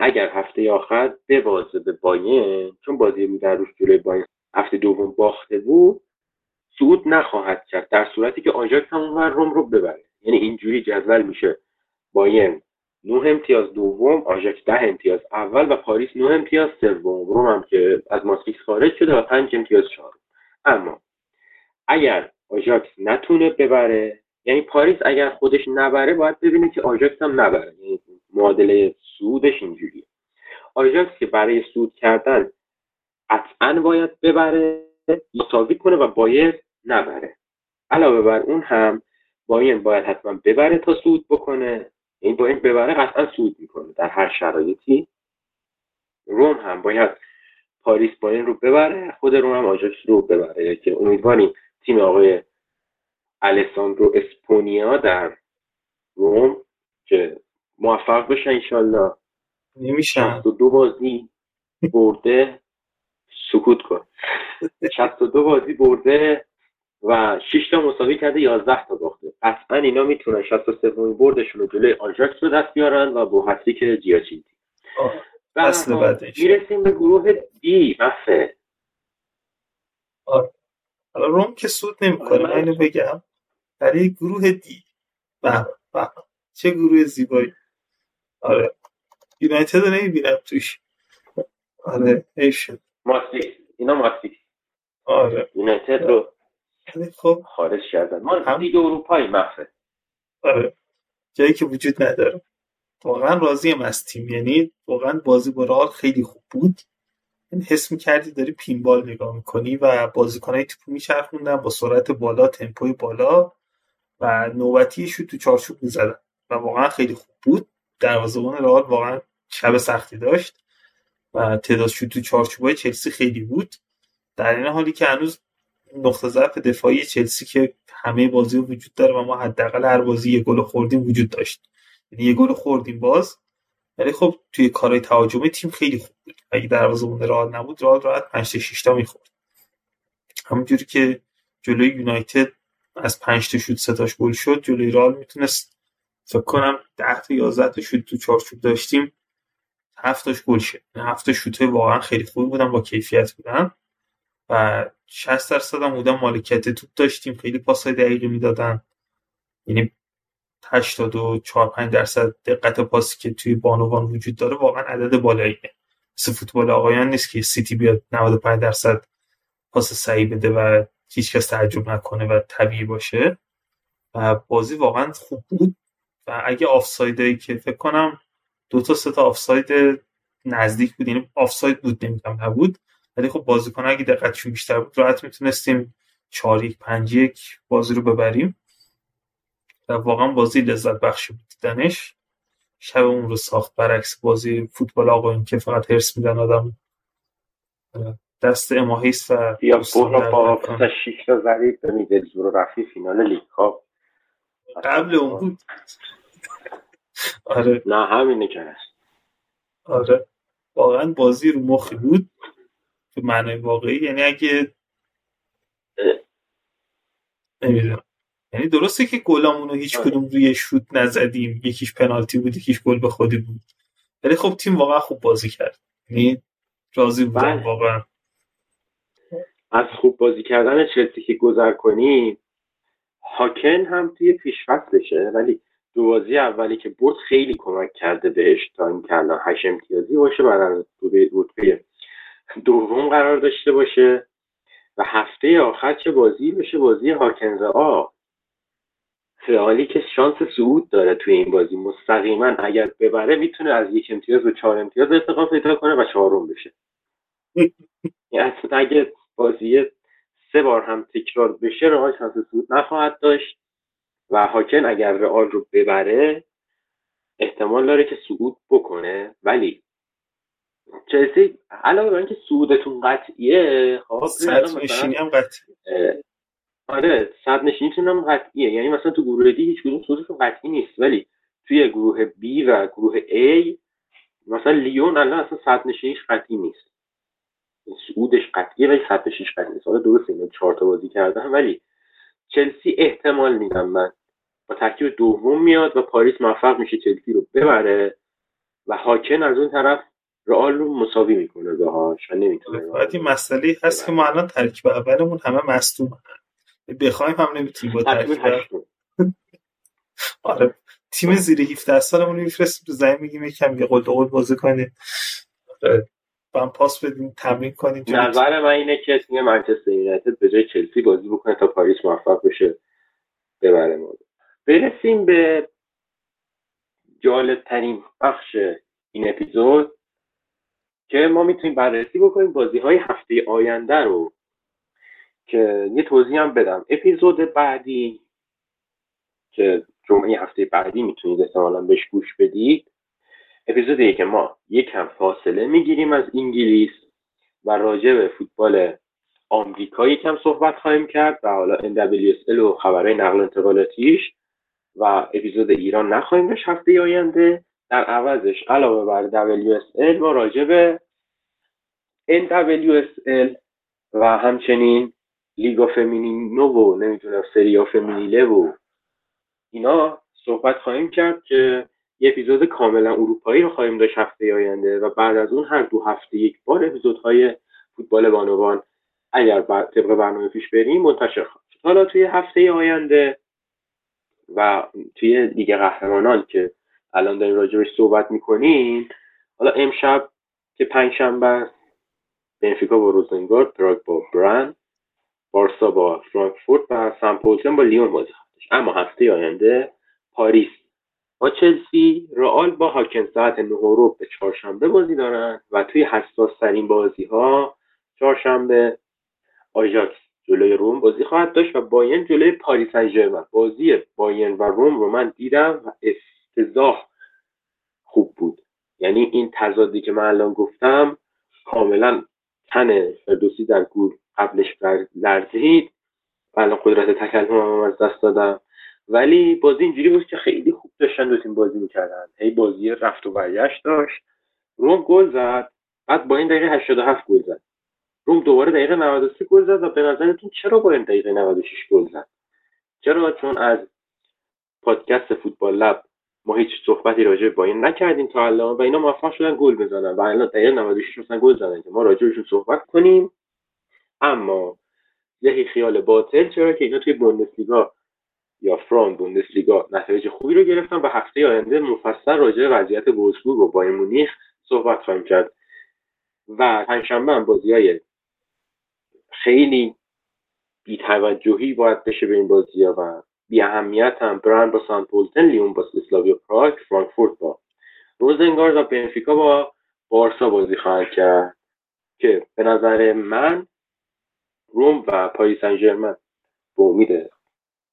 اگر هفته آخر ببازه به بایرن چون بازی رو در روش جلوی بایرن هفته دوم باخته بود صعود نخواهد کرد در صورتی که آژاکس هم اونور روم رو ببره. یعنی اینجوری جدول میشه بایرن 9 امتیاز دوم آژاکس ده امتیاز اول و پاریس 9 امتیاز سوم. روم هم که از ماتریکس خارج شده و 5 امتیاز چهارم. اما اگر آژاکس نتونه ببره یعنی پاریس اگر خودش نبره باید ببینه که آژاکس هم نبره. یعنی معادله سودش اینجوریه. آژاکس که برای سود کردن قطعا باید ببره مساوی کنه و باید نبره. علاوه بر اون هم باین باید حتما ببره تا سود بکنه. این با این ببره قطعا سود می‌کنه. در هر شرایطی روم هم باید پاریس با این رو ببره خود روم هم آجاکس رو ببره. که امیدواریم تیم آقای الساندرو اسپونیا در روم که موفق بشه انشالله نمیشن. دو بازی برده سکوت کن دو بازی برده و 6 تا مساوی کرده 11 تا باخته. قطعا اینا می‌تونن 63 بردشون رو جلوی آژاکس رو دست بیارن و با هستیک جیاچینتی. اصل می‌رسیم به گروه دی مفه حالا روم که سود نمی‌کنه من اینو بگم. برای گروه دی به چه گروه زیبایی. آره. یونایتد رو نمی‌بینم توش. آره ایشون اینا ماسیک آره. یونایتد رو خب خارج کردن. ما هم دیگه اروپایی مخفه آره. جایی که وجود نداره. واقعا راضیم از تیم یعنی واقعا بازی با رئال خیلی خوب بود. این حس می‌کردی داری پینبال نگاه می‌کنی و بازیکنهای توپو میچرخوندن با سرعت بالا تمپوی بالا و نوبتیش رو تو چارچوب می‌زدن. و واقعا خیلی خوب بود. دروازه‌بان رئال واقعا شب سختی داشت. و تعداد شد تو چارچوبای چلسی خیلی بود. در این حالی که هنوز نقطه ضعف دفاعی چلسی که همه بازی وجود داره و ما حداقل هر بازی یه گل خوردیم وجود داشت. یعنی یه گل خوردیم باز. ولی خب توی کارهای تهاجمی تیم خیلی خوب بود. اگه دروازه‌بان رئال نبود رئال راحت 5 تا 6 تا می‌خورد. همونجوری که جلوی یونایتد از 5 تا شوت ستاش گل شد جلوی رئال می‌تونست فکر کنم 10 تا 11 تا شوت تو چارچوب داشتیم. هفتاش گل شد. هفت شوت واقعا خیلی خوب بودن با کیفیت بودن. و 60 درصد هم بودن مالکیت توپ داشتیم خیلی پاسای دقیقی می‌دادن. یعنی 84 5 درصد دقت پاسی که توی بانوان وجود داره واقعا عدد بالاییه. مثل فوتبال آقایان نیست که سیتی بیاد 95 درصد پاس صحیح بده و هیچکس تعجب نکنه و طبیعی باشه. و بازی واقعا خوب بود. و اگه آفسایدی که فکر کنم دو تا سه تا آفساید نزدیک بود. یعنی آفساید بود نمیگم نبود. ولی خب بازیکن اگه دقتشون بیشتر بود راحت می‌تونستیم 4 1 5 1 بازی رو ببریم. و واقعا بازی لذت بخشی بود دیدنش. شب اون رو ساخت برعکس بازی فوتبال آقایون که فقط هرس میدن آدم دست اماهیس و یا برو با 6 تا زدید به میدلزبرو رو رفتی فینال لیگ کاپ قبل اون بود. آره. نه همینه که هست. آره. واقعا بازی رو مخی بود. به معنای واقعی؟ یعنی اگه نمی‌دونم. یعنی درسته که گلامونو هیچ آره. کدوم روی شوت نزدیم. یکیش پنالتی بود یکیش گل به خودی بود. ولی خب تیم واقعا خوب بازی کرد. یعنی راضی بودم بله. واقعا. از خوب بازی کردن چلسی که گذر کنیم هاکن هم توی پیشفصلشه ولی دو بازی اولی که بود خیلی کمک کرده بهش تا اینکه الان هشت امتیازی باشه بعد از رتبه دوم قرار داشته باشه و هفته آخر چه بازی بشه بازی هاکنز آ. رئالی که شانس صعود داره توی این بازی. مستقیما اگر ببره می‌تونه از یک امتیاز به چهار امتیاز ارتقا پیدا کنه و چهارم بشه. یعنی اگه بازی سه بار هم تکرار بشه رئال شانس صعود نخواهد داشت و هاکن اگر رئال رو ببره احتمال داره که صعود بکنه. ولی چلسی علاوه بر اینکه صعودتون قطعیه خب صد نشینی هم قطعیه. آره صد نشینیتون هم قطعیه. یعنی مثلا تو گروه دی هیچ کدوم صعودتون قطعی نیست. ولی توی گروه B و گروه A مثلا لیون الان اصلا صد نشینیش قطعی نیست. صعودش قطعیه ولی صد نشینیش قطعی نیست. حالا درست اینو چهار تا بازی کردن ولی چلسی احتمال میدم من با ترکیب دوم میاد و پاریس موفق میشه چلسی رو ببره و هاکن از اون طرف رئال رو مساوی می‌کنه باهاش و نمی‌تونه باید این مسئله هست که ما الان ترکیب اولمون همه مصدوم بخوایم هم نمی‌تونیم با ترکیب آره تیم زیر 17 سالمون میفرستیم تو زمین میگیم یکم یه قول قول بازی کنید آره. هم پاس بدیم تمرین کنیم نظر من اینه که تیم منچستر یونایتد به جای چلسی بازی بکنه تا پاریس موفق بشه ببره ما. برسیم به جالب ترین بخش این اپیزود. که ما می‌تونیم بررسی بکنیم بازی های هفته آینده رو. که یه توضیح هم بدم. اپیزود بعدی که جمعه هفته بعدی می‌تونید احتمالا بهش گوش بدید. اپیزودی که ما یکم فاصله می‌گیریم از انگلیس و راجع به فوتبال آمریکا یکم صحبت خواهیم کرد و حالا NWSL و خبرهای نقل انتقالاتیش و اپیزود ایران نخواهیم داشت هفته آینده. در عوضش علاوه بر WSL ما راجع به NWSL و همچنین لیگا فمینینو و نمی‌دونم سریا فمینیله و اینا صحبت خواهیم کرد که یه اپیزود کاملا اروپایی رو خواهیم داشت هفته آینده و بعد از اون هر دو هفته یک بار اپیزودهای فوتبال بانوان اگر طبق برنامه پیش بریم منتشر خواهد حالا توی هفته آینده و توی لیگ قهرمانان که الان داریم راجبش صحبت می‌کنیم. حالا امشب که پنج شنبه بنفیکا با روزنگارد پراگ با برند بارسا با فرانکفورت و سمپولتن با لیون بازی اما هفته آینده پاریس با چلسی رئال با هاکن ساعت 9 رو به چهارشنبه بازی دارن و توی حساس ترین بازی ها چهارشنبه آژاکس جلوی روم بازی خواهد داشت و بایرن جلوی پاریس سن بازی بایرن و روم رو من دیدم و افتضاح خوب بود. یعنی این تضادی که من الان گفتم کاملا تن فردوسی در گور قبلش لرزید الان قدرت تکلمم از دست دادم. ولی بازی اینجوری بود که خیلی خوب داشتن دو تیم بازی می‌کردن. هی بازی رفت و برگشت داشت. روم گل زد. بعد با این دقیقه 87 گل زد. روم دوباره دقیقه 93 گل زد و به نظرتون چرا با این دقیقه 96 گل زد؟ چرا؟ چون از پادکست فوتبال لب ما هیچ صحبتی راجع با این نکردیم تا الان و اینا موفق شدن گل بزنن. و الان دقیقه 96 مثلا گل زدن که ما راجع صحبت کنیم. اما یه خیال باطل چرا که اینا توی بوندسلیگا یا فران بوندسلیگا نتایج خوبی رو گرفتن و هفته آینده مفصل راجع به وضعیت وولفسبورگ و بایر مونیخ صحبت خواهیم کرد. و پنجشنبه هم بازی های خیلی بیتوجهی باید بشه به این بازی ها و بی اهمیت هم برن با سانپولتن لیون با سلسلاویا پراگ فرانکفورت با. روزنگارد و بنفیکا با بارسا بازی خواهد کرد. که به نظر من روم و پاریس سن به امید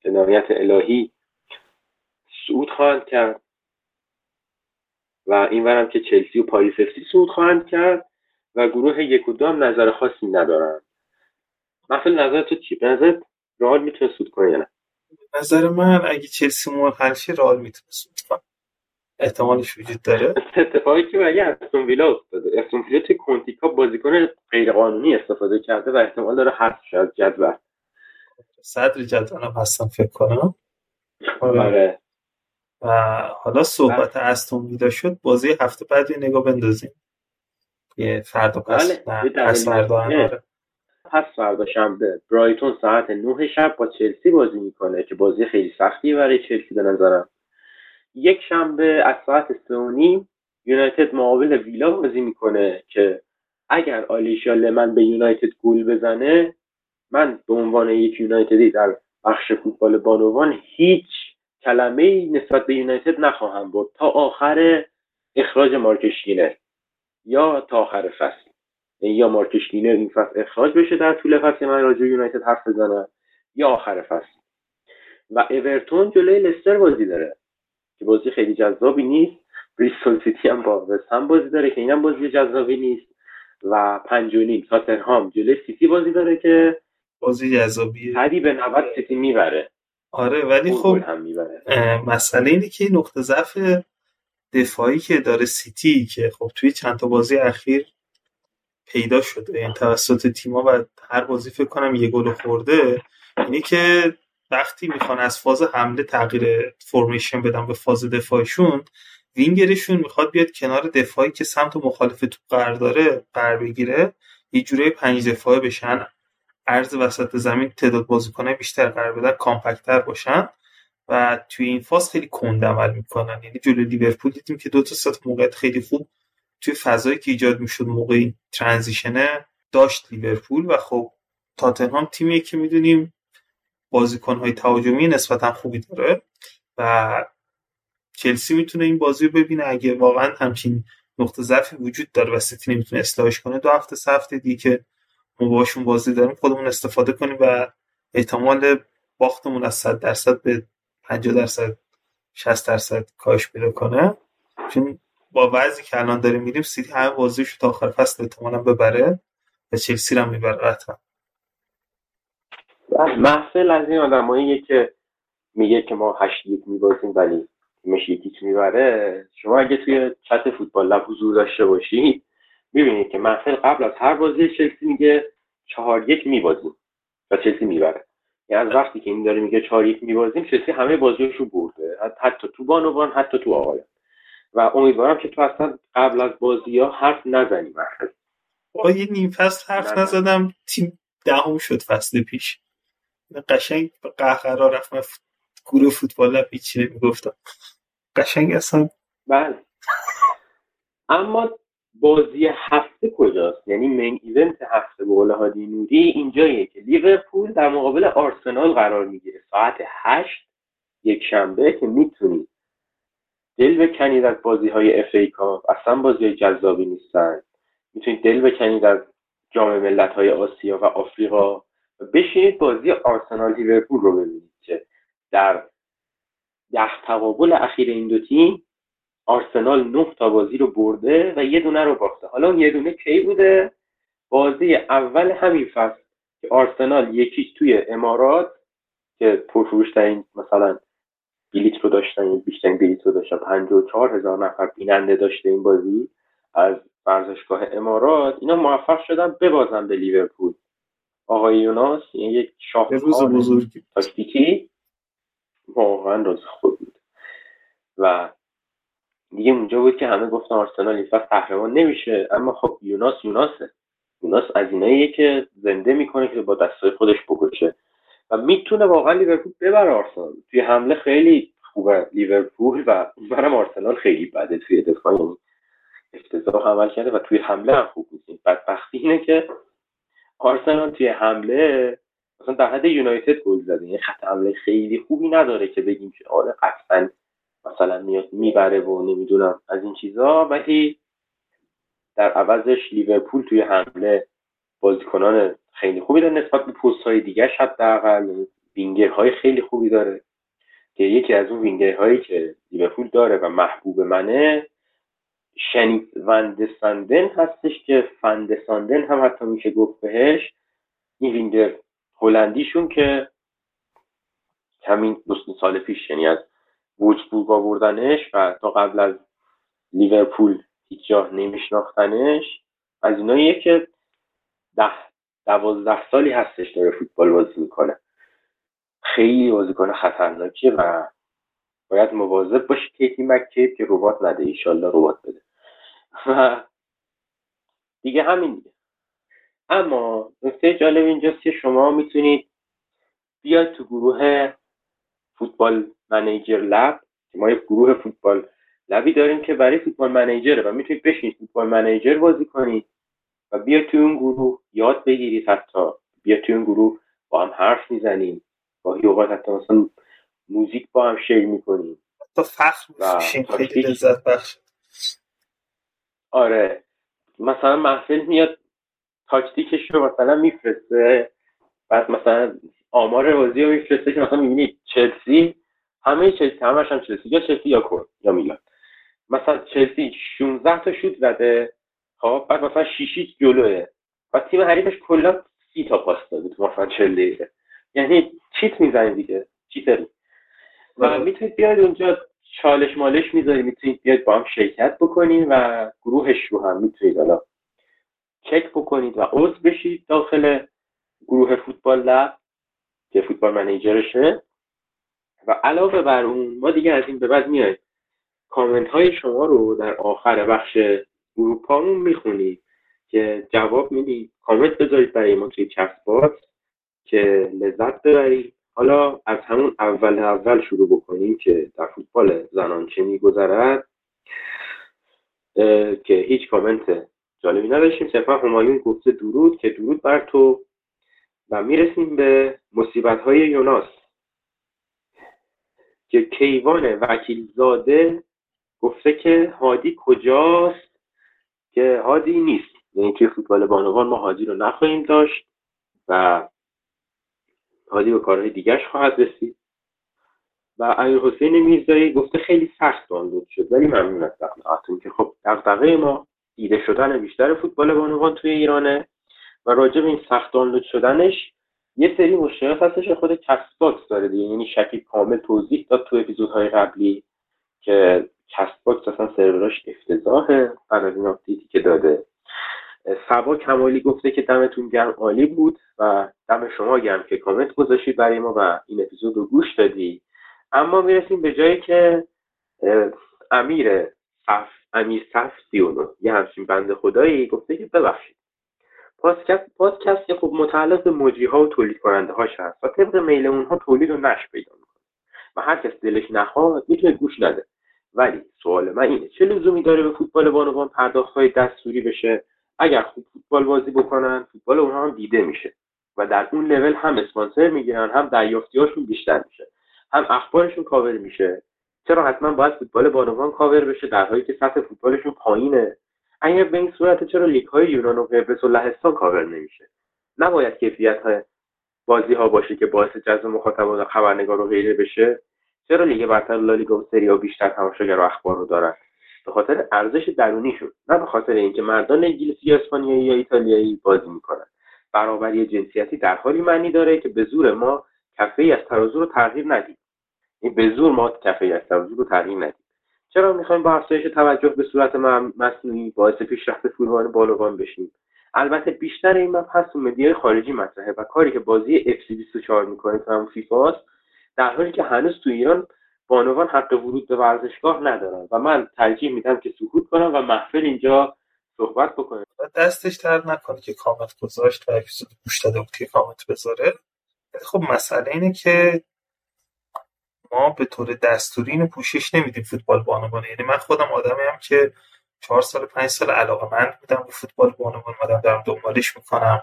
عنایت الهی صعود خواهند کرد. و این که چلسی و پاریس افسی صعود خواهند کرد و گروه یک و دو هم نظر خاصی ندارن مثلا نظر تو چی؟ به نظر رئال می‌تونه صعود کنه یا نه؟ نظر من اگه چلسی منحل شه رئال می‌تونه احتمالش وجود داره. اتفاقی که برای استون ویلا افتاده استون ویلا توی کونتیکا بازیکن غیر قانونی استفاده کرده و احتمال داره حذف شه جدول. صدر جدول هم هستم فکر کنم. آره. آره. و حالا صحبت استون ویلا شد بازی هفته بعد یه نگاه بندازیم. یه فردا پس بله. پس فردا پس فردا شنبه برایتون ساعت 9 شب با چلسی بازی می‌کنه که بازی خیلی سختی برای چلسی به نظرم. یک شنبه از ساعت سه و نیم یونایتد مقابل ویلا بازی می‌کنه که اگر آلیشا لمن به یونایتد گول بزنه من به عنوان یک یونایتدی در بخش فوتبال بانوان هیچ کلمه نسبت به یونایتد نخواهم برد تا آخر اخراج مارکشینر یا تا آخر فصل. یعنی یا مارکشینر این فصل اخراج بشه در طول فصل من راجع یونایتد حرف بزنم یا آخر فصل. و اورتون جلوی لستر بازی داره که بازی خیلی جذابی نیست. بریستول سیتی هم با وستهم بازی داره که اینم بازی جذابی نیست. و پنج و نیم تاتنهام جلوی سیتی بازی داره که بازی جذابیه. حدی به 90 سیتی می‌بره. آره ولی خب مسئله اینه که نقطه ضعف دفاعی که داره سیتی که خب توی چند تا بازی اخیر پیدا شده. این یعنی توسط تیما و هر بازی فکر کنم یه گل خورده اینی که وقتی می‌خوان از فاز حمله تغییر فرمیشن بدن به فاز دفاعشون وینگرشون می‌خواد بیاد کنار دفاعی که سمت مخالف تو قرار داره قرار بگیره یه جوره پنج دفاعه بشن. عرض وسط زمین تعداد بازیکنه بیشتر قرار بدن کامپکتر باشن و توی این فاز خیلی کند عمل می‌کنن. یعنی جلو لیورپول دیدیم که دو تا سات موقعیت خیلی خوب توی فضایی که ایجاد می‌شد موقع ترانزیشنه داشت لیورپول و خب تاتنهام تیمیه که می‌دونیم های تهاجمی نسبتا خوبی داره و چلسی می‌تونه این بازی رو ببینه. اگه واقعا همچین نقطه ضعفی وجود داره و سیتی نمی‌تونه اصلاحش کنه دو هفته سه هفته دیگه که ما باشون بازی داریم خودمون استفاده کنیم و احتمال باختمون از 100 درصد به 50 درصد 60 درصد کاهش پیدا کنه. چون با وضعی که الان داریم میریم سیتی همه بازیشو تا آخر فصل احتمالا ببره و چلسی هم می‌بره قطعا محفل از این آدماییه که میگه که ما هشت یک میبازیم ولی تیمش یکیچ می‌بره. شما اگه توی چت فوتبال لب حضور داشته باشید می‌بینید که محفل قبل از هر بازی چلسی میگه چهار یک میبازیم و چلسی می‌بره. یعنی از وقتی که این داره میگه چهار یک میبازیم چلسی همه بازیشو برده. حتی تو بانوان حتی تو آقایان. و امیدوارم که تو اصلا قبل از بازی ها حرف نزنی محفل یه نیم فصل حرف نزدم تیم دهم شد فصل پیش. قشنگ به قهقرا رفت من گروه فوتبال لب هیچی نمی‌گفتم قشنگ اصلا. بله. اما بازی هفته کجاست؟ یعنی من ایونت هفته به قول هادی نوری اینجاییه که لیورپول در مقابل آرسنال قرار می‌گیره. ساعت هشت یک شنبه که می‌تونید دل بکنید از بازی های اف ای کاپ. اصلا بازی جذابی نیستن. می‌تونید دل بکنید از جام ملت های آسیا و آفریقا بشینید بازی آرسنال لیورپول رو ببینید که در ده تقابل اخیر این دو تیم آرسنال نه تا بازی رو برده و یه دونه رو باخته. حالا یه دونه کی بوده؟ بازی اول همین فصل که آرسنال یکیش توی امارات که پرفروشترین مثلا بلیت رو داشتن بیشترین بلیت رو داشتن 54 هزار نفر بیننده داشته این بازی از ورزشگاه امارات. اینا موفق شدن ببازن به لیورپول. آقای یوناس یعنی یک روز بزرگی. تاکتیکی واقعا روز خود بود. و دیگه اونجا بود که همه گفتن آرسنال این فصل قهرمان نمیشه. اما خب یوناس یوناسه. یوناس از ایناییه که زنده می‌کنه که با دستای خودش بکشه. و می‌تونه واقعا لیورپول ببره آرسنال. توی حمله خیلی خوبه لیورپول و برم آرسنال خیلی بده توی دفاع. یعنی افتضاح عمل کرده و توی حمله هم خوب نیست. بدبختی اینه که آرسنال توی حمله مثلا در حد یونایتد گل زده. یعنی خط حمله خیلی خوبی نداره که بگیم که آره قطعا مثلا میاد می‌بره و نمی‌دونم از این چیزا. ولی در عوضش لیورپول توی حمله بازیکنان خیلی خوبی داره نسبت به پست های دیگه حداقل یعنی وینگرهای خیلی خوبی داره. که یکی از اون وینگرهایی که لیورپول داره و محبوب منه شنیس ون‌دساندن هستش که فندساندن هم حتی میشه گفت بهش. این وینگر هلندیشون که همین دو سال پیش یعنی از وولفسبورگ آوردنش و تا قبل از لیورپول هیچ جا نمیشناختنش. از ایناییه که ده دوازده سالی هستش داره فوتبال بازی می‌کنه. خیلی بازیکن خطرناکیه و باید مواظب باشی کیتی مکیب که ربات نده. ایشالله ربات بده. و دیگه همین دیگه. اما نکته جالب اینجاست که شما می‌تونید بیاید تو گروه فوتبال منیجر لب. ما یک گروه فوتبال لبی داریم که برای فوتبال منیجره و می‌تونید بشینید فوتبال منیجر بازی کنید. و بیاید توی اون گروه یاد بگیرید حتی. بیاید توی اون گروه با هم حرف می‌زنیم. گاهی اوقات حتی مثلا موزیک با هم شیر می‌کنیم. تا فخر خیلی لذت بخش آره. مثلا محفل میاد تاکتیکش رو مثلا میفرسته. بعد مثلا آمار بازی رو میفرسته که مثلا می‌بینید چلسی همه چلسی همش هم چلسی یا چلسی یا کن یا میلان. مثلا چلسی 16 تا شوت زده. خب بعد مثلا شیشیک جلوه. و تیم حریفش کلا سی تا پاس داده تو مثلا 40 دقیقه. یعنی چیت می‌زنی دیگه چیتری و آره. می‌تونید بیاید اونجا چالش مالش می‌ذارید می‌تونید بیاید با هم شرکت بکنید و گروهش رو هم می‌تونید حالا چک بکنید و عضو بشید داخل گروه فوتبال لب که فوتبال منیجرشه. و علاوه بر اون ما دیگه از این به بعد میایم. کامنت های شما رو در آخر بخش گروپامون می‌خونید که جواب می‌دید کامنت بذارید برای ما توی کست باکس که لذت ببرید. حالا از همون اول اول شروع بکنیم که در فوتبال زنان چه میگذرد که هیچ کامنت جالبی نداشتیم. صرفا همایون گفته درود که درود بر تو. و می‌رسیم به مصیبت های یوناس. که کیوان وکیل زاده گفته که هادی کجاست؟ که هادی نیست. یعنی توی فوتبال بانوان ما هادی رو نخواهیم داشت و هادی به کارهای دیگرش خواهد رسید. و امیر حسین میرزایی گفته خیلی سخت دانلود شد ولی ممنون از دقیقاتون که خب دقدقه ما دیده شدن بیشتر فوتبال بانوان توی ایرانه و راجع به این سخت دانلود شدنش یه سری مشکلات هستش خود کست باکس داره دیگه. یعنی شکیب کامل توضیح داد تو اپیزودهای قبلی که کست باکس اصلا سروراش افتضاحه. از این update ی که داده. سبا کمالی گفته که دمتون گرم عالی بود و دم شما گرم که کامنت گذاشتید برای ما و این اپیزود رو گوش دادی. اما می‌رسیم به جایی که امیر صف امیر صف سیونو یه همچین بند خدایی گفته که ببخشید. پادکست پادکست خب متعلق به مجری ها و تولید کننده هاش هست و طبق میل اونها تولید و نشر پیدا می‌کنه. و هر کس دلش نخواد می‌تونه گوش نده. ولی سوال من اینه چه لزومی داره به فوتبال بانوان پرداخت های دستوری بشه؟ اگر خوب فوتبال بازی بکنن فوتبال اونها هم دیده میشه و در اون لول هم اسپانسر می‌گیرن هم دریافتیاشون بیشتر میشه هم اخبارشون کاور میشه. چرا حتما باید فوتبال بانوان کاور بشه در حالی که سطح فوتبالشون پایینه؟ اگر به این صورت چرا لیگ های یونان و قبرس و لهستان کاور نمیشه؟ نباید کیفیت های بازی ها باشه که باعث جذب مخاطبان و خبرنگار و غیره بشه. چرا لیگ برتر لالیگا و سری آ بیشتر تماشاگر و اخبار رو دارن؟ به خاطر ارزش درونیشه نه به خاطر اینکه مردان انگلیسی یا اسپانیایی یا ایتالیایی بازی می‌کنن. برابری جنسیتی در حالی معنی داره که به زور ما کفه ای از ترازو رو تغییر ندیم. این به زور ما کفه ای از ترازو رو تغییر ندیم. چرا می‌خوایم با افزایش توجه به صورت مصنوعی باعث پیشرفت فوتبال بالوان بشیم؟ البته بیشتر این مبحث تو مدیای خارجی مطرحه و کاری که بازی FC 24 می‌کنه تو فیفا در حالی که هنوز تو ایران بانوان حق ورود به ورزشگاه ندارن و من ترجیح میدم که سکوت کنم و محفل اینجا صحبت بکنه دستش در نکنه که کامنت گذاشت و اپیزود گوش داده بود که کامنت بذاره. خب مسئله اینه که ما به طور دستوری اینو پوشش نمیدیم فوتبال بانوان. یعنی من خودم آدمی هم که چهار سال پنج سال علاقه من بودم به فوتبال بانوان. مادم دارم دنبالش می‌کنم.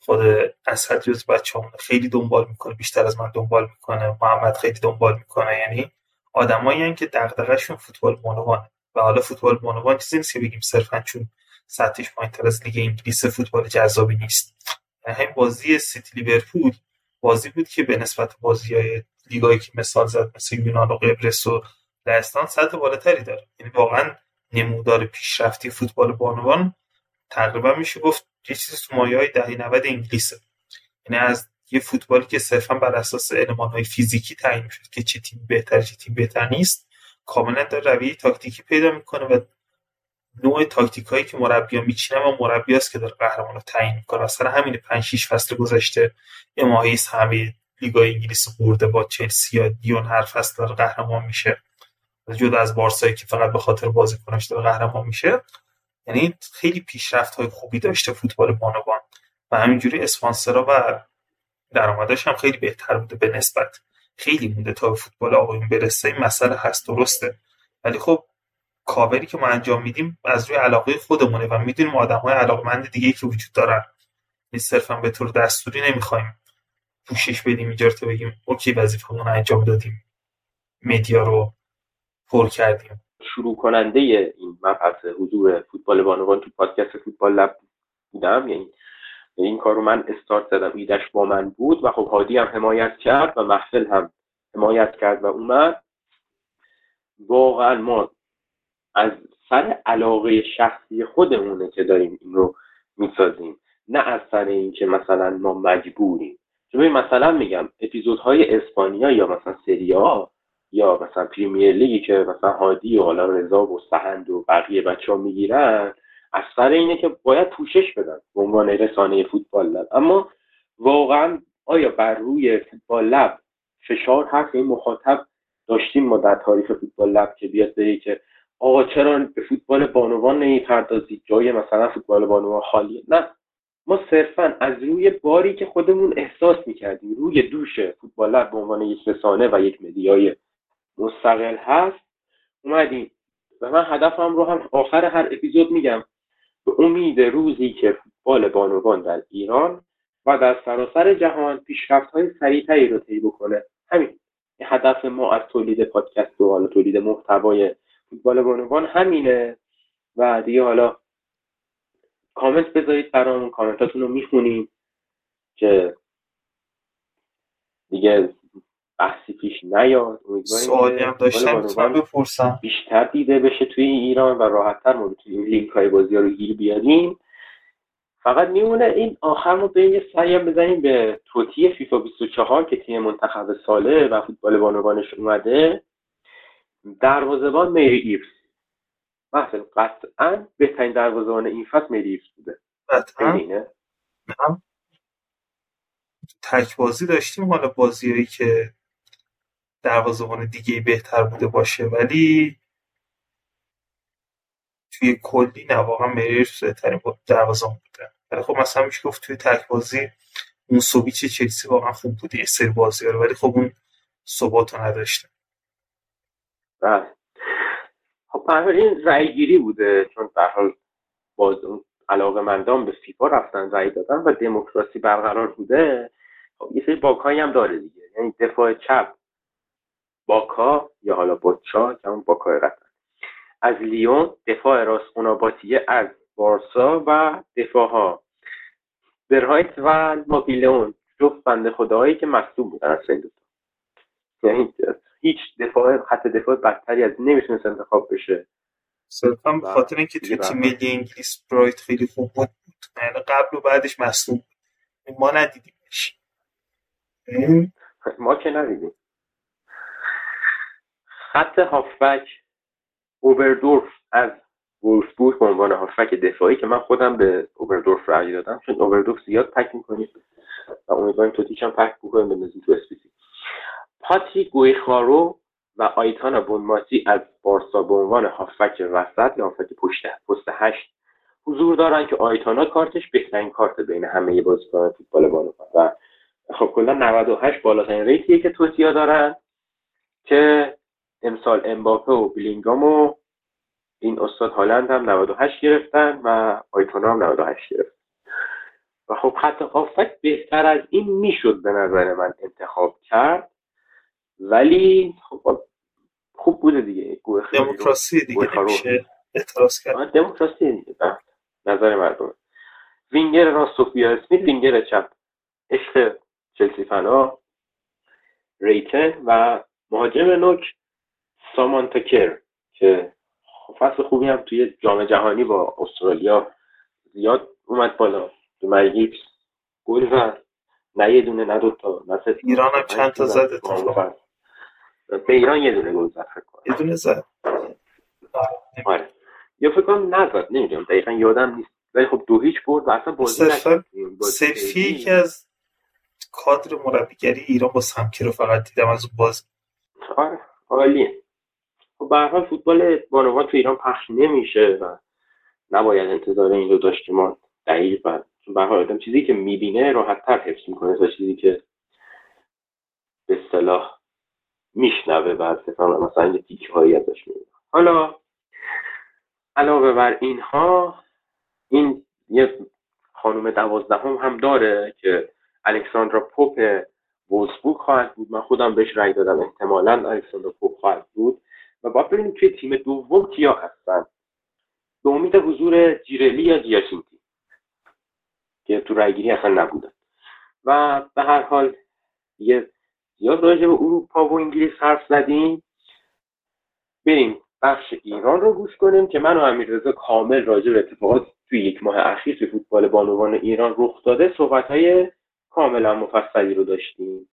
خود اسد جز بچه‌مون خیلی دنبال می‌کنه بیشتر از من دنبال می‌کنه محمد خیلی دنبال می‌کنه. یعنی آدمایی که دغدغه‌شون فوتبال بانوانه و حالا فوتبال بانوان چیزی نیست که بگیم صرفا چون سطحش پایینتر از لیگ انگلیس فوتبال جذابی نیست. همین بازی سیتی لیورپول بازی بود که به نسبت بازی های لیگایی که مثال زد مثل یونان و قبرس و لهستان سطح بالاتری داره. یعنی واقعا نمودار پیشرفتی فوتبال بانوان تقریبا میشه گفت یه چیزی تو مایه های دهی 90 انگلیسه. یعنی از یه فوتبالی که صرفا بر اساس علمان های فیزیکی تعیین می‌شد که چه تیم بهتر چه تیم بهتر نیست کاملا داره رویه تاکتیکی پیدا می‌کنه و نوع تاکتیک هایی که مربی ها میچینه و مربی هست که داره قهرمان رو تعیین می‌کنه. اصلا همین 5 6 فصل گذشته اماهیس همه لیگ انگلیس برده با چلسی یا دیون هر فصل داره قهرمان میشه. جدا از بارسایی که فقط به خاطر بازیکنش داره قهرمان میشه. یعنی خیلی پیشرفت های خوبی داشته فوتبال بانوان و همینجوری اسپانسرها و درآمدش هم خیلی بهتر بوده به نسبت. خیلی مونده تا فوتبال آقایون برسه. این مسئله هست درسته. ولی خب کاوری که ما انجام میدیم از روی علاقه خودمونه و می‌دونیم آدم های علاقمند دیگه که وجود دارن. این صرفا به طور دستوری نمی‌خوایم پوشش بدیم اینجا تو بگیم. اوکی وظیفمون انجام دادیم. مدیا رو پر کردیم. شروع کننده این مبحث حضور فوتبال بانوان تو پادکست فوتبال لب بودم. یعنی این کار رو من استارت زدم. ایدش با من بود و خب هادی هم حمایت کرد و محفل هم حمایت کرد و اومد. واقعا ما از سر علاقه شخصی خودمونه که داریم این رو می‌سازیم. نه از سر اینکه مثلا ما مجبوریم. چون مثلا میگم اپیزودهای اسپانیا یا مثلا سریا یا مثلا پریمیر لیگی که مثلا هادی و حالا رضا و سهند و بقیه بچه ها می‌گیرن از سر اینه که باید پوشش بدن به عنوان رسانه فوتبال لب. اما واقعا آیا بر روی فوتبال لب فشار هست؟ این مخاطب داشتیم ما در تاریخ فوتبال لب که بیاد بگه که آقا چرا به فوتبال بانوان نمی‌پردازید جای مثلا فوتبال بانوان خالیه. نه. ما صرفا از روی باری که خودمون احساس می‌کردیم روی دوش فوتبال لب به عنوان یک رسانه و یک مدیای مستقل هست. اومدیم و من هدفم رو هم آخر هر اپیزود میگم. به امید روزی که فوتبال بانوان در ایران و در سراسر جهان پیشرفت های سریعتری رو طی بکنه. همین. هدف ما از تولید پادکست و حالا تولید محتوای فوتبال بانوان همینه. و دیگه حالا کامنت بذارید برامون. کامنتاتون رو می‌خونیم که دیگه بحثی پیش نیاد. سوالی هم داشتم بپرسم. بیشتر دیده بشه توی ایران و راحتتر ما بتونیم لینک های بازی ها رو گیر بیاریم. فقط میمونه این آخر ما به یه سعی بزنیم به توتی فیفا 24 که تیم منتخب ساله و فوتبال بانوانش اومده. دروازه‌بان میری ایفز. مثلا قطعا بهترین دروازه‌بان این فصل میری ایفز بوده. قطعا؟ تک بازی داشتیم حالا بازیایی که دروازه‌بان دیگه بهتر بوده باشه. ولی توی کلی نه واقعا مریرس بهترین دروازه‌بان بوده. ولی خب مثلا میشه گفت توی تک بازی اون سوبیچ چلسی واقعا خوب بوده یه سری بازی ولی خب اون ثبات رو نداشته بله. خب این رأی گیری بوده چون به حال باز علاقه مندان به فیفا رفتن رأی دادن و دموکراسی برقرار بوده. خب یه سری باکایی هم داره دیگه. یعنی دفاع چپ باکا یا حالا بوچا که اون باکای رفتن از لیون دفاع راست اوناباتیه از بارسا و دفاع ها برهایت و مابیلون جفت بنده خداهایی که مصدوم بودن از این یعنی هیچ دفاع خط دفاع بدتری از نمی‌تونست انتخاب بشه. صرفا به خاطر اینکه توی تیم ملی انگلیس برایت خیلی خوب بود. یعنی قبل و بعدش مصدوم ما ندیدیمش. ما که ندیدیم. خط هافبک اوبردورف از وولفسبورگ به عنوان هافبک دفاعی که من خودم به اوبردورف رأی دادم. چون اوبردورف زیاد پک می‌کنیم و امیدواریم توتیچ هم پک بکنیم بندازیم تو اسپیسی. پاتری گویخارو و آیتانا بونماتی از بارسا به عنوان هافک وسط یا هافک پشت پست هشت حضور دارن که آیتانا کارتش بهترین کارت بین همه بازیکنان فوتبال بانوان و خب کلا 98 بالاترین ریتیه که توتیا دارن که امسال امباپه و بلینگام و این استاد هالند هم 98 گرفتن و آیتونا هم 98 گرفت. و خب خط هافک بهتر از این می‌شد به نظر من انتخاب کرد. ولی خب خوب بوده دیگه. دموکراسی دیگه نمیشه اعتراض کرد. دموکراسی دیگه بله. نظر مردم. وینگر راست سوفیا اسمیت وینگر چپ. عشق چلسی فنا ریتن و مهاجم نوک. سامانتاکر که فصل خوبی هم توی جام جهانی با استرالیا زیاد اومد بالا. تو مرگیپس گل زد نه یه دونه نه دوتا نه ایران هم چند تا زد به ایران یه دونه گل زد یه دونه زد. آره. یا فکر کنم نزد نمی‌دونم. دقیقا یادم نیست. ولی خب دو هیچ برد و اصلا بازی سلفی که از کادر مربیگری ایران با سمکی رو فقط دیدم از باز. آره عالیه. خب به حال فوتبال بانوان تو ایران پخش نمیشه و نباید انتظار این رو داشت که ما دقیق و به آدم چیزی که می‌بینه راحت تر حفظ می‌کنه تا چیزی که به اصطلاح میشنوه بعد مثلا یه تیک هایی ازش می‌بینه. حالا علاوه بر اینها این یه خانم دوازدهم هم داره که الکساندرا پوپ وولسبورگ خواهد بود. من خودم بهش رأی دادم. احتمالا الکساندرا پوپ خواهد بود. و باید ببینیم توی تیم دوم کیا هستن. به امید حضور جیرلی یا دیاشینتی. که تو رأیگیری اصلا نبودن و به هر حال یه زیاد راجع به اروپا و انگلیس حرف زدیم. بریم بخش ایران رو گوش کنیم که من و امیررضا کامل راجع به اتفاقات توی یک ماه اخیر فوتبال بانوان ایران رخ داده صحبت های کاملا مفصلی رو داشتیم.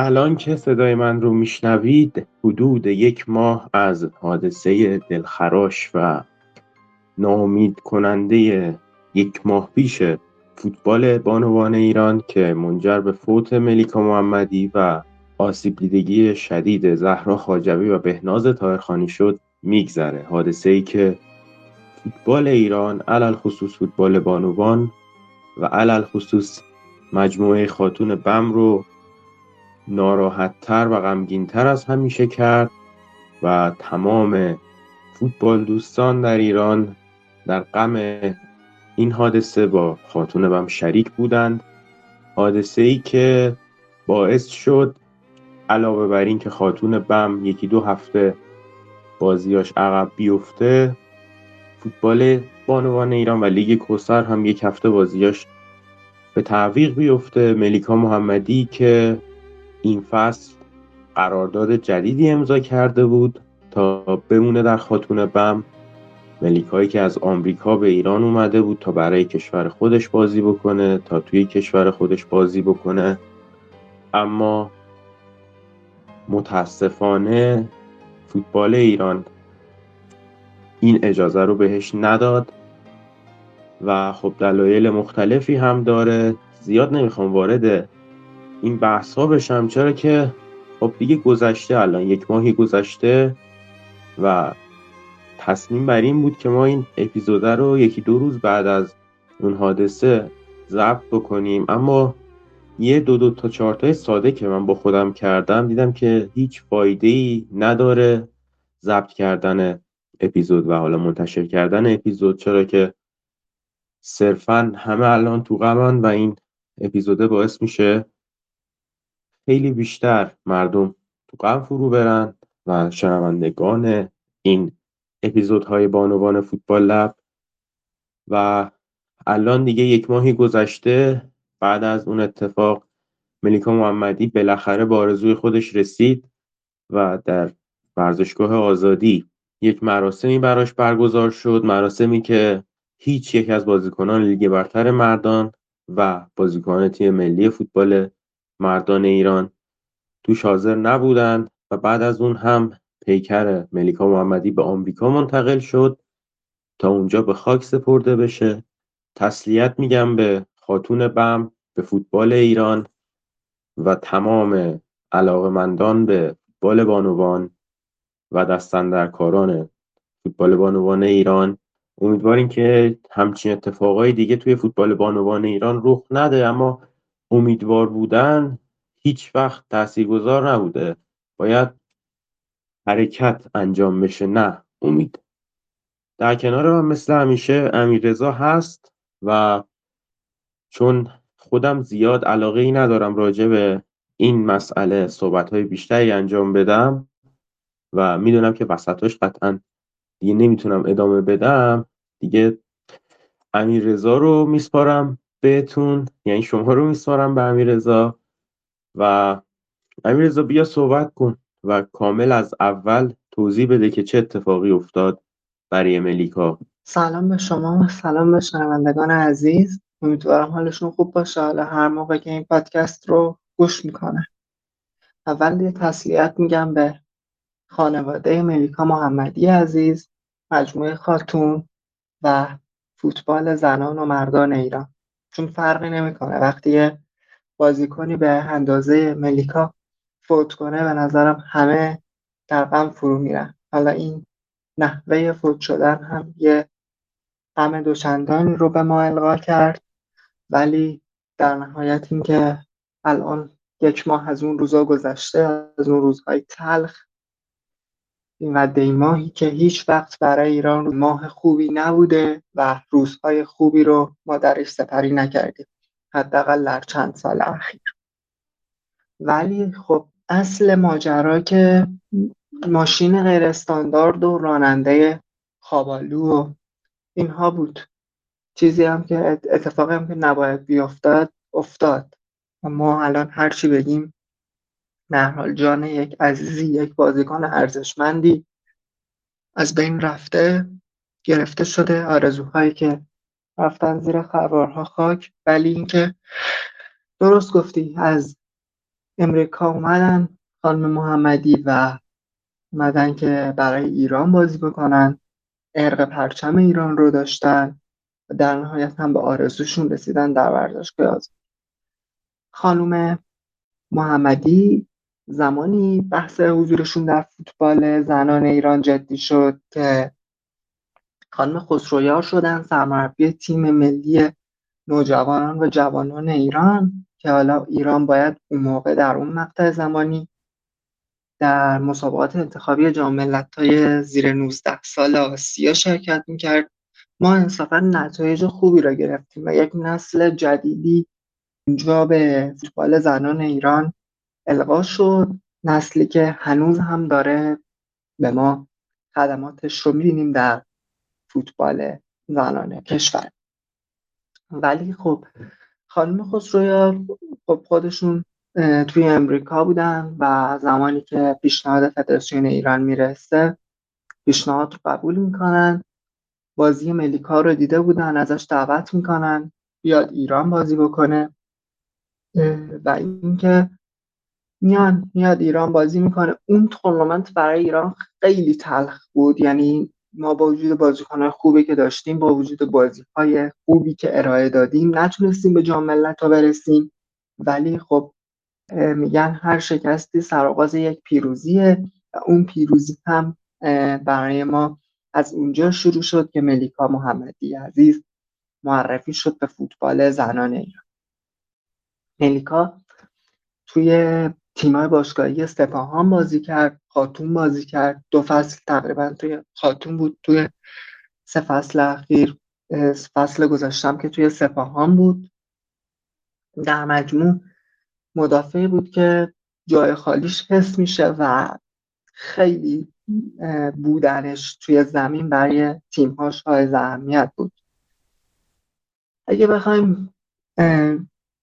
الان که صدای من رو میشنوید حدود یک ماه از حادثه دلخراش و ناامید کننده یک ماه پیش فوتبال بانوان ایران که منجر به فوت ملیکا محمدی و آسیب دیدگی شدید زهرا خاجوی و بهناز تایرخانی شد میگذره. حادثه ای که فوتبال ایران علل خصوص فوتبال بانوان و علل خصوص مجموعه خاتون بم رو ناراحتتر و غمگینتر از همیشه کرد و تمام فوتبال دوستان در ایران در غم این حادثه با خاتون بم شریک بودند. حادثه ای که باعث شد علاوه بر این که خاتون بم یکی دو هفته بازیاش عقب بیفته فوتبال بانوان ایران و لیگ کوسر هم یک هفته بازیاش به تعویق بیفته. ملیکا محمدی که این فصل قرارداد جدیدی امضا کرده بود تا بمونه در خاتون بم. ملیکایی که از آمریکا به ایران اومده بود تا برای کشور خودش بازی بکنه تا توی کشور خودش بازی بکنه. اما متاسفانه فوتبال ایران این اجازه رو بهش نداد و خب دلایل مختلفی هم داره. زیاد نمی‌خوام وارد این بحث ها بشم. چرا که خب دیگه گذشته الان یک ماهی گذشته و تصمیم بر این بود که ما این اپیزوده رو یکی دو روز بعد از اون حادثه ضبط بکنیم. اما یه دو دو تا چارتای ساده که من با خودم کردم دیدم که هیچ فایده ای نداره ضبط کردن اپیزود و حالا منتشر کردن اپیزود. چرا که صرفا همه الان تو غمن و این اپیزوده باعث میشه خیلی بیشتر مردم تو غم فرو برن و شنوندگان این اپیزودهای بانوان فوتبال لب. و الان دیگه یک ماهی گذشته بعد از اون اتفاق ملیکا محمدی بالاخره به آرزوی خودش رسید و در ورزشگاه آزادی یک مراسمی براش برگزار شد. مراسمی که هیچ یک از بازیکنان لیگ برتر مردان و بازیکنان تیم ملی فوتبال مردان ایران توش حاضر نبودند و بعد از اون هم پیکر ملیکا محمدی به آمریکا منتقل شد تا اونجا به خاک سپرده بشه. تسلیت میگم به خاتون بم به فوتبال ایران و تمام علاقمندان به فوتبال بانوان و کاران فوتبال بانوان ایران. امیدواریم که همچین اتفاقای دیگه توی فوتبال بانوان ایران رخ نده اما امیدوار بودن هیچ وقت تاثیرگذار نبوده. باید حرکت انجام بشه نه امید. در کنار من مثل همیشه امیر رضا هست و چون خودم زیاد علاقه ای ندارم راجع به این مسئله صحبت های بیشتری انجام بدم و می‌دونم که وسطاش قطعا دیگه نمی‌تونم ادامه بدم دیگه امیر رضا رو میسپارم. بهتون. یعنی شما رو میسپارم به امیر رضا و امیر رضا بیا صحبت کن و کامل از اول توضیح بده که چه اتفاقی افتاد برای ملیکا. سلام به شما و سلام به شنوندگان عزیز. امیدوارم حالشون خوب باشه. حالا هر موقع که این پادکست رو گوش می‌کنه. اول یه تسلیت میگم به خانواده ملیکا محمدی عزیز مجموعه خاتون و فوتبال زنان و مردان ایران. چون فرقی نمی‌کنه. وقتی یه بازیکنی به اندازه ملیکا فوت کنه به نظرم همه در غم فرو میرن. حالا این نحوه فوت شدن هم یه غم دوچندانی رو به ما القا کرد ولی در نهایت اینکه الان یک ماه از اون روزا گذشته از اون روزهای تلخ این ماهی که هیچ وقت برای ایران ماه خوبی نبوده و روزهای خوبی رو ما درش سپری نکردیم حداقل در چند سال اخیر. ولی خب اصل ماجرا که ماشین غیر استاندارد و راننده خوابالو و اینها بود. چیزی هم که اتفاقی هم که نباید بیافتاد افتاد. و ما الان هر چی بگیم حال جان یک عزیزی یک بازیکن ارزشمندی از بین رفته گرفته شده آرزوهایی که رفتن زیر خروارها خاک. ولی اینکه درست گفتی از امریکا اومدن خانم محمدی و اومدن که برای ایران بازی بکنن ارق پرچم ایران رو داشتن و در نهایت هم به آرزوشون رسیدن در ورزشگاه. آزاد خانم محمدی زمانی بحث حضورشون در فوتبال زنان ایران جدی شد که خانم خسرویار شدن سرمربی تیم ملی نوجوانان و جوانان ایران که حالا ایران باید اون موقع در اون مقطع زمانی در مسابقات انتخابی جام های زیر 19 سال آسیا شرکت می‌کرد. ما انصافا نتایج خوبی را گرفتیم و یک نسل جدیدی اینجا به فوتبال زنان ایران القا شد. نسلی که هنوز هم داره به ما خدماتش رو می‌بینیم در فوتبال زنان کشور. ولی خب خانم خسرویار خب خودشون توی امریکا بودن و زمانی که پیشنهاد فدراسیون ایران می‌رسه پیشنهاد رو قبول می‌کنن. بازی ملیکا رو دیده بودن ازش دعوت می‌کنن بیاد ایران بازی بکنه. و اینکه میان میاد ایران بازی می‌کنه. اون تورنمنت برای ایران خیلی تلخ بود. یعنی ما با وجود بازیکنهای خوبی که داشتیم با وجود بازی های خوبی که ارائه دادیم نتونستیم به جام ملت برسیم. ولی خب میگن هر شکستی سرآغاز یک پیروزیه و اون پیروزی هم برای ما از اونجا شروع شد که ملیکا محمدی عزیز معرفی شد به فوتبال زنان ایران. ملیکا توی تیمای باشگاهی سپاهان بازی کرد خاتون بازی کرد. دو فصل تقریبا توی خاتون بود توی سه فصل اخیر فصل گذاشتم که توی سپاهان بود. در مجموع مدافعی بود که جای خالیش حس میشه و خیلی بودنش توی زمین برای تیم هاش های اهمیت بود. اگه بخوایم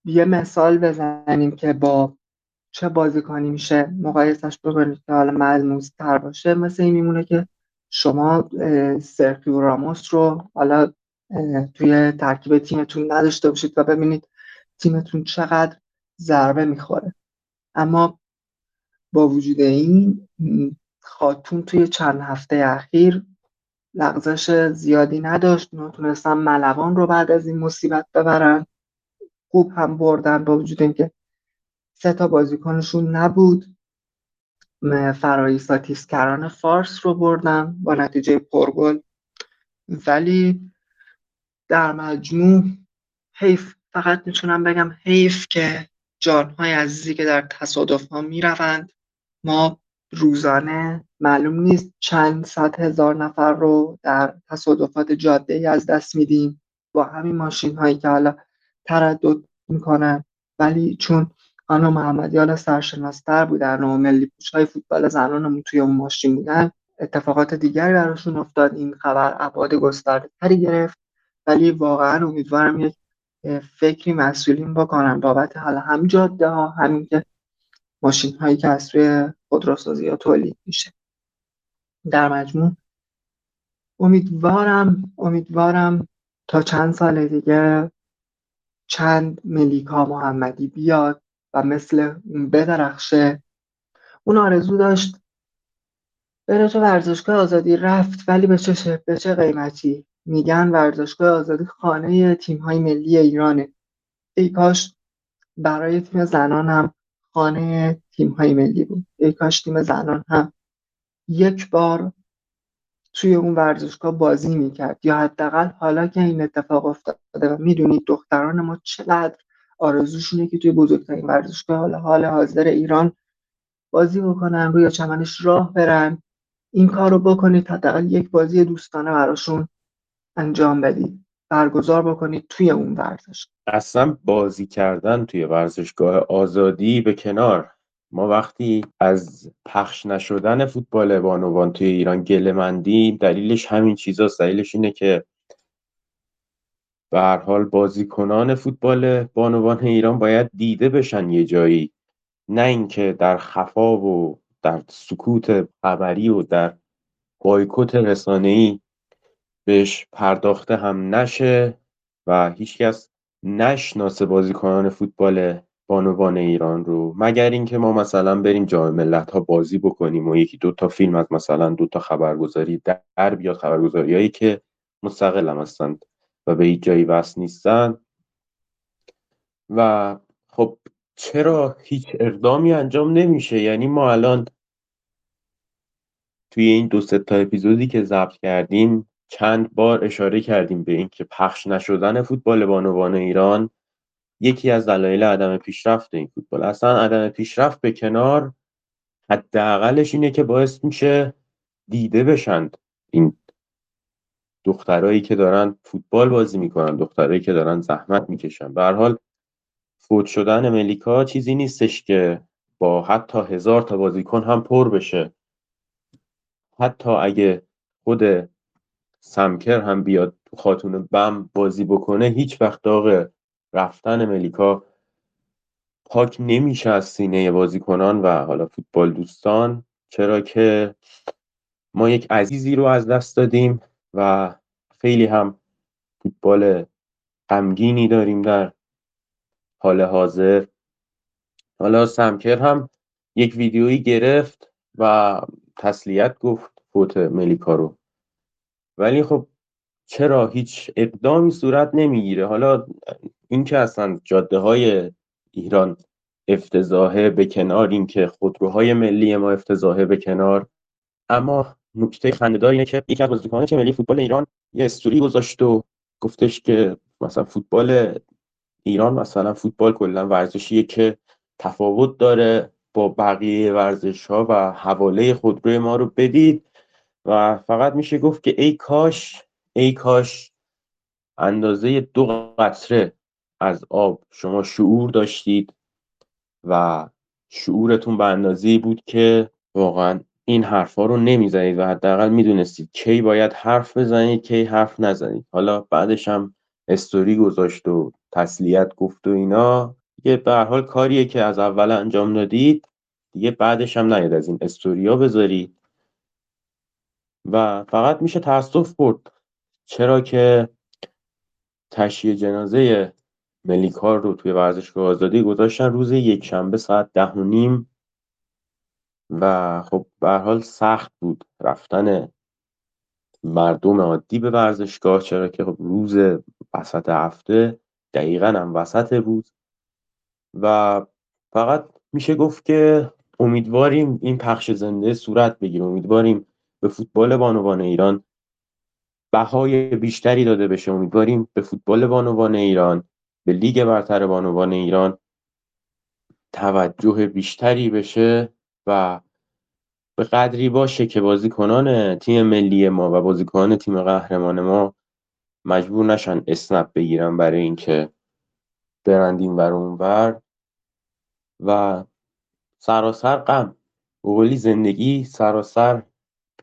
یه مثال بزنیم که با چه بازیکنی میشه مقایسش بکنید که حالا ملموس تر باشه. مثل این میمونه که شما سرخیو راموس رو حالا توی ترکیب تیمتون نداشته باشید و ببینید تیمتون چقدر ضربه می‌خوره. اما با وجود این خاتون توی چند هفته اخیر لغزش زیادی نداشت. نتونستن ملوان رو بعد از این مصیبت ببرن. خوب هم بردن با وجود اینکه سه تا بازیکنشون نبود. فرایستاتیسکران فارس رو بردن با نتیجه پرگل ولی در مجموع حیف فقط می‌تونم بگم حیف که جانهای عزیزی که در تصادف ها می‌روند. ما روزانه معلوم نیست چند صد هزار نفر رو در تصادفات جاده ای از دست میدیم. با همین ماشین هایی که حالا تردد می‌کنن. ولی چون خانم محمدی حالا سرشناستر بودن و ملی پوش های فوتبال زنانمون توی اون ماشین بودن اتفاقات دیگری براشون افتاد. این خبر ابعاد گسترده تری گرفت. ولی واقعا امیدوارم یک فکری مسئولین بکنن بابت حالا هم جاده ها همین که ماشین هایی که از روی خودروسازی ها تولید میشه. در مجموع امیدوارم امیدوارم تا چند سال دیگه چند ملیکا محمدی بیاد. و مثل اون بدرخشه. اون آرزو داشت بره تو ورزشگاه آزادی رفت ولی به چه به چه قیمتی؟ میگن ورزشگاه آزادی خانه تیم های ملی ایرانه. ای کاش برای تیم زنان هم خانه تیم های ملی بود. ای کاش تیم زنان هم یک بار توی اون ورزشگاه بازی می‌کرد. یا حداقل حالا که این اتفاق افتاده و می‌دونید دختران ما چقدر آرزوشونه که توی بزرگترین ورزشگاه حال حال حاضر ایران بازی بکنن روی چمنش راه برن. این کار رو بکنید حداقل یک بازی دوستانه براشون انجام بدید. برگزار بکنید توی اون ورزش. اصلا بازی کردن توی ورزشگاه آزادی به کنار. ما وقتی از پخش نشدن فوتبال بانوان توی ایران گله مندیم دلیلش همین چیزاست. دلیلش اینه که به هر حال بازیکنان فوتبال بانوان ایران باید دیده بشن یه جایی. نه اینکه در خفا و در سکوت خبری و در بایکوت رسانه‌ای بهش پرداخته هم نشه و هیچکس نشناسه بازیکنان فوتبال بانوان ایران رو. مگر اینکه ما مثلا بریم جام ملت ها بازی بکنیم و یکی دو تا فیلم از مثلا دو تا خبرگزاری در بیاد خبرگزاریایی که مستقل هم هستند. و به هیچ جایی وصل نیستن. و خب چرا هیچ اقدامی انجام نمیشه؟ یعنی ما الان توی این دو تا اپیزودی که ضبط کردیم چند بار اشاره کردیم به اینکه پخش نشدن فوتبال بانوان ایران یکی از دلایل عدم پیشرفت این فوتبال. اصلا عدم پیشرفت به کنار حداقلش اینه که باعث میشه دیده بشند این دخترایی که دارن فوتبال بازی می‌کنن دخترایی که دارن زحمت می‌کشن. به هر حال فوت شدن ملیکا چیزی نیستش که با حتی هزار تا بازیکن هم پر بشه. حتی اگه خود سمکر هم بیاد تو خاتون بم بازی بکنه هیچ وقت داغ رفتن ملیکا پاک نمیشه از سینه بازیکنان و حالا فوتبال دوستان. چرا که ما یک عزیزی رو از دست دادیم. و خیلی هم فوتبال غمگینی داریم در حال حاضر. حالا سمکر هم یک ویدیویی گرفت و تسلیت گفت فوت ملیکا رو. ولی خب چرا هیچ اقدامی صورت نمی‌گیره؟ حالا اینکه اصلا جاده های ایران افتضاحه به کنار اینکه خودروهای ملی ما افتضاحه به کنار اما نکته خنده‌دار اینه که یکی از بازیکنان که ملی فوتبال ایران یه استوری گذاشت و گفتش که مثلا فوتبال ایران مثلا فوتبال کلا ورزشیه که تفاوت داره با بقیه ورزش ها و حواله خودروی ما رو بدید. و فقط میشه گفت که ای کاش ای کاش اندازه دو قطره از آب شما شعور داشتید و شعورتون به اندازه بود که واقعا این حرفا رو نمی‌زنید و حداقل می‌دونستید کی باید حرف بزنید کی حرف نزنید حالا بعدش هم استوری گذاشت و تسلیت گفت و اینا. یه به حال کاریه که از اول انجام دادید دیگه بعدش هم نیاد از این استوریا بذارید. و فقط میشه تاسف برد. چرا که تشییع جنازه ملیکار رو توی ورزشگاه آزادی گذاشتن روز یک شنبه ساعت ده و نیم. و خب به حال سخت بود رفتن مردم عادی به ورزشگاه چرا که خب روز وسط هفته دقیقا هم وسط روز و فقط میشه گفت که امیدواریم این پخش زنده صورت بگیره. امیدواریم به فوتبال بانوان ایران بهای بیشتری داده بشه. امیدواریم به فوتبال بانوان ایران به لیگ برتر بانوان ایران توجه بیشتری بشه. و به قدری باشه که بازیکنان تیم ملی ما و بازیکنان تیم قهرمان ما مجبور نشن اسنپ بگیرن برای اینکه برندیم ور اونور و سراسر غم. قولی زندگی سراسر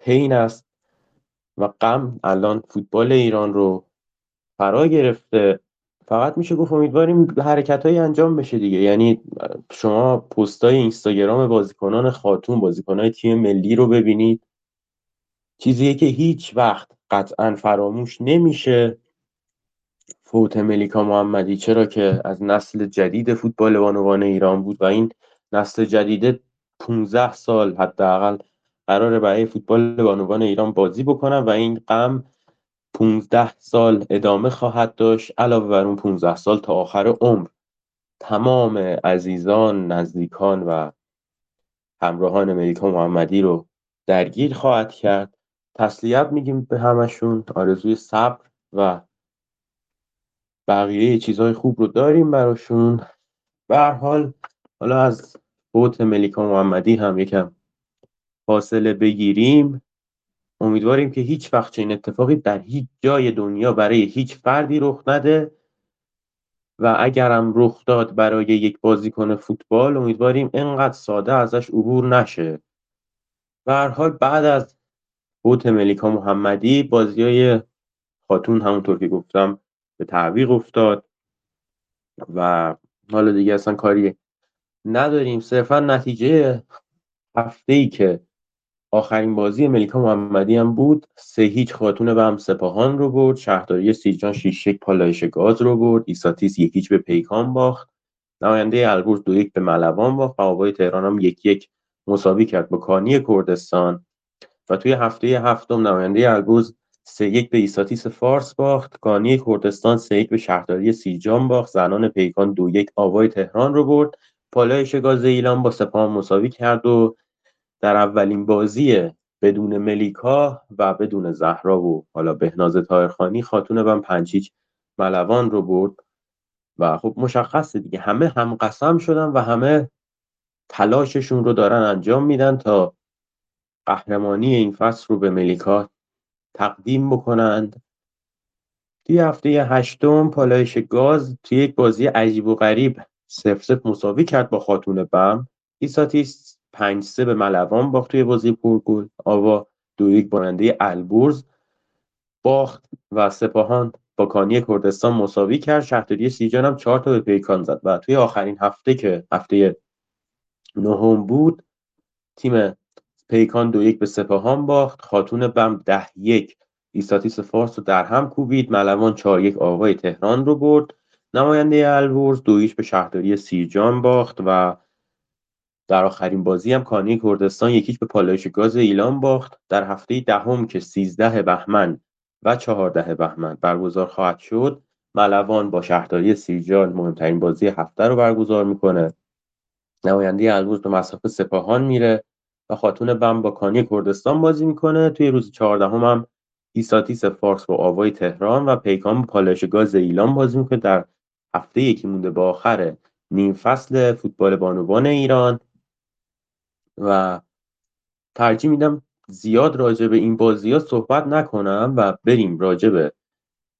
پین است و غم الان فوتبال ایران رو فرا گرفته. فقط میشه گفت امیدواریم حرکت های انجام بشه دیگه. یعنی شما پستای اینستاگرام بازیکنان خاتون بازیکنهای تیم ملی رو ببینید. چیزیه که هیچ وقت قطعا فراموش نمیشه. فوت ملیکا محمدی چرا که از نسل جدید فوتبال بانوان ایران بود و این نسل جدید 15 سال حداقل قرار برای فوتبال بانوان ایران بازی بکنن و این غم 15 سال ادامه خواهد داشت علاوه بر اون 15 سال تا آخر عمر. تمام عزیزان نزدیکان و همراهان ملیکا محمدی رو درگیر خواهد کرد. تسلیت میگیم به همشون. آرزوی صبر و بقیه چیزهای خوب رو داریم براشون. به حال حالا از فوت ملیکا محمدی هم یکم فاصله بگیریم. امیدواریم که هیچ وقت چنین اتفاقی در هیچ جای دنیا برای هیچ فردی رخ نده. و اگرم رخ داد برای یک بازیکن فوتبال امیدواریم انقدر ساده ازش عبور نشه. و هر حال بعد از فوت ملیکا محمدی بازی های خاتون همونطور که گفتم به تعویق افتاد. و حالا دیگه اصلا کاری نداریم. صرفا نتیجه هفته ای که آخرین بازی ملیکا محمدی هم بود. سه هیچ خاتون به هم سپاهان رو برد. شهرداری سیرجان شیش یک پالایش گاز رو برد. ایساتیس یکیچ به پیکان باخت. نماینده البرز دو یک به ملوان باخت. و آوای تهران هم یک یک مساوی کرد با کانی کردستان. و توی هفته هفتم نماینده البرز سه یک به ایساتیس فارس باخت. کانی کردستان سه یک به شهرداری سیرجان باخت. زنان پیکان دو یک آوای تهران رو برد. پالایش گاز ایلام با سپاهان مساوی کرد و در اولین بازی بدون ملیکا و بدون زهرا و حالا بهناز طاهرخانی خاتون بم پنج هیچ ملوان رو برد. و خب مشخصه دیگه همه هم قسم شدن و همه تلاششون رو دارن انجام میدن تا قهرمانی این فصل رو به ملیکا تقدیم بکنند. توی هفته هشتم پالایش گاز توی یک بازی عجیب و غریب صفر صفر مساوی کرد با خاتون بم. ایساتیس پنج سه به ملوان باخت توی بازی پرگل. آوا دو یک باننده البرز باخت و سپاهان با کانی کردستان مساوی کرد. شهرداری سیجان هم چهار تا به پیکان زد و توی آخرین هفته که هفته نهم بود تیم پیکان دو یک به سپاهان باخت. خاتون بم ده یک. ایستاتیس فارس رو در هم کوبید. ملوان چهار یک آوای تهران رو برد. نماینده البرز دو به شهرداری سیرجان باخت و در آخرین بازی هم کانی کردستان یکیش به پالایش گاز ایلان باخت. در هفته دهم که 13 بهمن و 14 بهمن برگزار خواهد شد ملوان با شهرداری سیرجان مهمترین بازی هفته رو برگزار می‌کنه. نماینده البرز به مسافه سپاهان میره و خاتون بم با کانی کردستان بازی می‌کنه. توی روز 14 هم, ایساتیس فارس با آوای تهران و پیکان با پالایش گاز ایلان بازی می‌کنه. در هفته یکی مونده با آخر نیم فصل فوتبال بانوان ایران و ترجیح میدم زیاد راجع به این بازی ها صحبت نکنم و بریم راجع به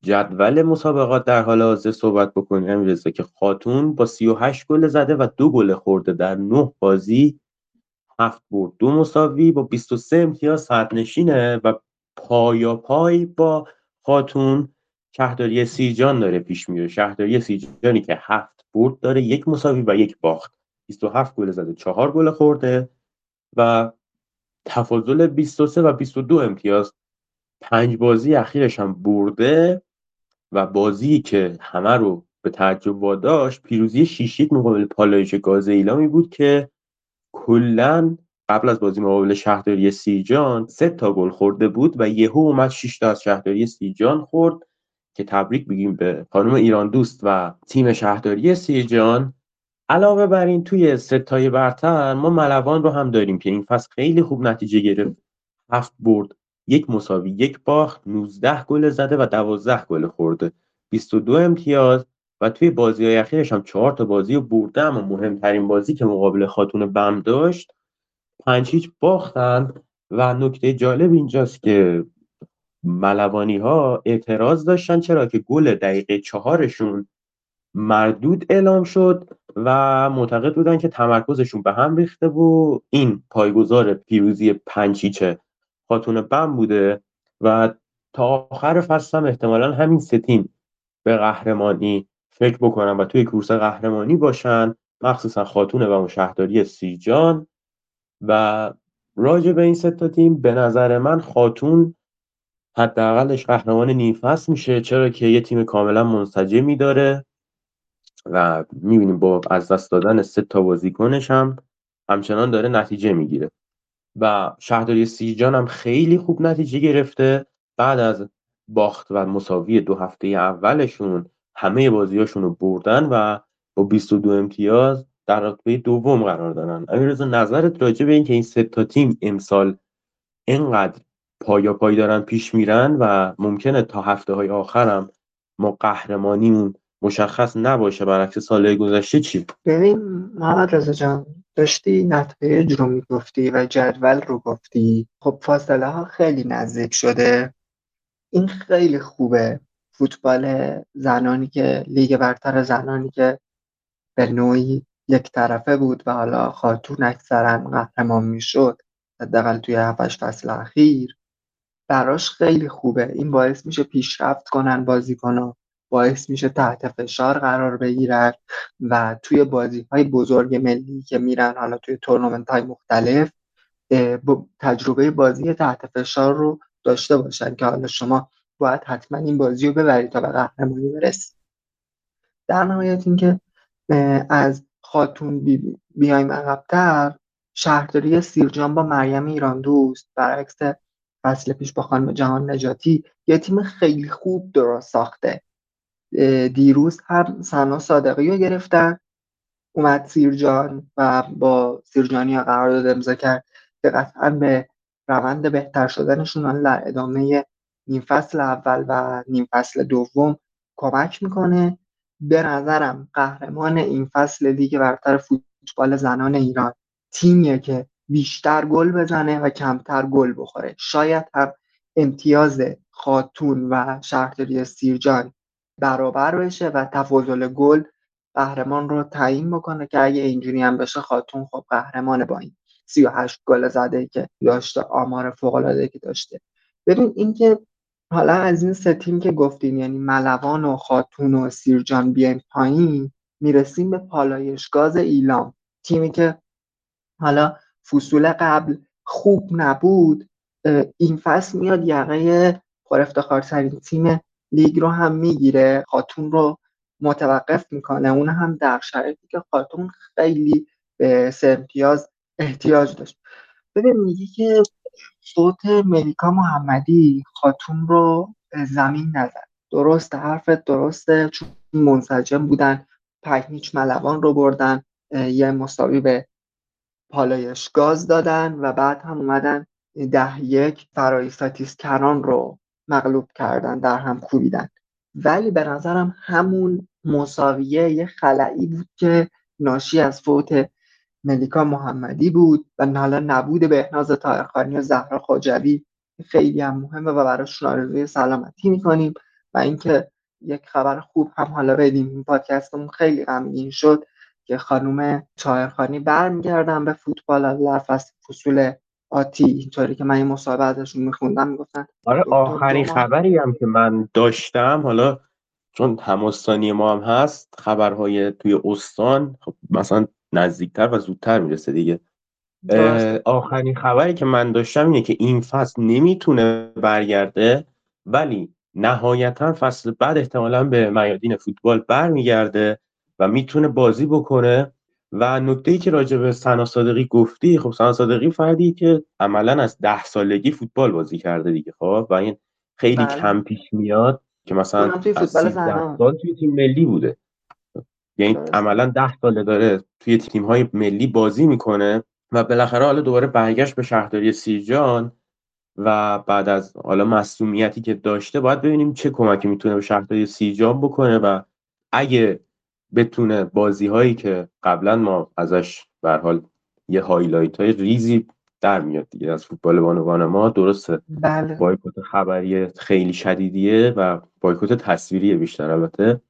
جدول مسابقات. در حال حاضر صحبت بکنیم. امیررضا که خاتون با 38 گل زده و دو گل خورده در نه بازی. هفت برد دو مساوی با 23 امتیاز نشینه و پایا پای با خاتون شهرداری سیرجان داره پیش میره. شهرداری سیرجانی که هفت برد داره یک مساوی و یک باخت. 27 گل زده چهار گل خورده. و تفاضل 23 و 22 امتیاز. پنج بازی اخیرش هم برده و بازی که همه رو به تعجب واداشت پیروزی 6 مقابل پالایش گاز ایلامی بود که کلا قبل از بازی مقابل شهرداری سیجان سه تا گل خورده بود و یهو اومد 6 تا از شهرداری سیجان خورد که تبریک بگیم به خانم ایران دوست و تیم شهرداری سیجان. علاوه بر این توی ستای برتر ما ملوان رو هم داریم که این فصل خیلی خوب نتیجه گرفت. هفت برد یک مساوی یک باخت 19 گل زده و 12 گل خورده. 22 امتیاز و توی بازی های اخیرش هم چهار تا بازی رو برده اما مهمترین بازی که مقابل خاتون بم داشت پنج هیچ باختن. و نکته جالب اینجاست که ملوانی ها اعتراض داشتن چرا که گل دقیقه چهارشون مردود اعلام شد و معتقد بودن که تمرکزشون به هم ریخته و این پایگذار پیروزی پنچیچه خاتون بم بوده و تا آخر فصل هم احتمالا همین ستیم به قهرمانی فکر بکنن و توی کورس قهرمانی باشن مخصوصا خاتون و شهرداری سیجان. و راجع به این ستا تیم به نظر من خاتون حداقلش قهرمان نیم فصل میشه چرا که یه تیم کاملا منسجمی داره. و می‌بینیم با از دست دادن سه تا بازیکنش هم همچنان داره نتیجه می‌گیره. و شهرداری سیجان هم خیلی خوب نتیجه گرفته. بعد از باخت و مساوی دو هفته اولشون همه بازیاشون رو بردن و با 22 امتیاز در رتبه دوم قرار دارن امیررضا نظرت راجع به اینکه این سه تا تیم امسال اینقدر پایا پای دارن پیش میرن و ممکنه تا هفته های آخرم ما قهرمانیمون مشخص نباشه برعکس سال گذشته چی ببین محمد رضا جان داشتی نتایج رو می‌گفتی و جدول رو گفتی. خب فاصله ها خیلی نزدیک شده. این خیلی خوبه. فوتبال زنانی که لیگ برتر زنانی که به نوعی یک طرفه بود و حالا خاتون اکثرا قهرمان می‌شد حداقل توی هفتش فصل اخیر. براش خیلی خوبه. این باعث میشه پیشرفت کنن بازیکنها باعث میشه تحت فشار قرار بگیرن و توی بازی های بزرگ ملی که میرن حالا توی تورنمنت های مختلف تجربه بازی تحت فشار رو داشته باشن که حالا شما باید حتما این بازی رو ببرید تا به قهرمانی برسید. در نهایت اینکه از خاتون بی بیایم عقبتر شهرداری سیرجان با مریم ایران دوست برعکس فصل پیش با خانم جهان نجاتی یه تیم خیلی خوب درست ساخته. دیروز هم سنا صادقی رو گرفتن. اومد سیرجان و با سیرجانی قرارداد امضا کرد که قطعا به روند بهتر شدنشون در ادامه نیم فصل اول و نیم فصل دوم کمک می‌کنه. به نظرم قهرمان این فصل لیگ برتر فوتبال زنان ایران تیمیه که بیشتر گل بزنه و کمتر گل بخوره. شاید هم امتیاز خاتون و شهرداری سیرجان برابر بشه و تفاضل گل قهرمان رو تعیین بکنه که اگه اینجوری هم بشه خاتون خب قهرمان با این 38 گل زده که داشته آمار فوق العاده که داشته. ببین اینکه حالا از این سه تیم که گفتیم یعنی ملوان و خاتون و سیرجان بیایم پایین می‌رسیم به پالایشگاز ایلام. تیمی که حالا فصول قبل خوب نبود این فصل میاد یقه پر افتخارترین تیم لیگ رو هم می‌گیره خاتون رو متوقف می‌کنه. اون هم در شرایطی که خاتون خیلی به سه امتیاز احتیاج داشت. ببین میگی که صوت ملیکا محمدی خاتون رو زمین نزد. درست حرفت درسته چون منسجم بودن پکنیچ ملوان رو بردن یه مساوی به پالایش گاز دادن و بعد هم اومدن ده یک فرایستاتیس کران رو مغلوب کردن در هم کوبیدن. ولی به نظرم همون مساویه یه خلعی بود که ناشی از فوت ملیکا محمدی بود و حالا نبود بهناز تایرخانی و زهرا خاجوی خیلی هم مهمه و براشون آرزوی سلامتی می‌کنیم و اینکه یک خبر خوب هم حالا بدیم این پادکستمون خیلی غمگین شد که خانم چایرخانی برمیگردن به فوتبال از فصول آتی اینطوری که من این مصاحبه ازشون میخوندم می‌گفتن آره آخرین خبری هم که من داشتم حالا چون همستانی ما هم هست خبرهای توی استان خب مثلا نزدیکتر و زودتر می‌رسه دیگه. آخرین خبری که من داشتم اینه که این فصل نمی‌تونه برگرده ولی نهایتا فصل بعد احتمالا به میادین فوتبال برمیگرده و می‌تونه بازی بکنه. و نکته ای که راجع به سنا صادقی گفتی خب سنا صادقی فردی که عملا از ده سالگی فوتبال بازی کرده دیگه خب؟ و این خیلی بله. کم پیش میاد که مثلا توی فوتبال سال توی تیم ملی بوده. یعنی عملا ده ساله داره توی تیم های ملی بازی می‌کنه و بالاخره حالا دوباره برگشت به شهرداری سیرجان و بعد از حالا مسئولیتی که داشته باید ببینیم چه کمکی می‌تونه به شهرداری سیرجان بکنه و اگه بتونه بازی هایی که قبلا ما ازش به حال یه هایلایت های ریزی در میاد دیگه. از فوتبال بانوان ما درسته. بله. بایکوت خبری خیلی شدیدیه و بایکوت تصویریه بیشتر البته.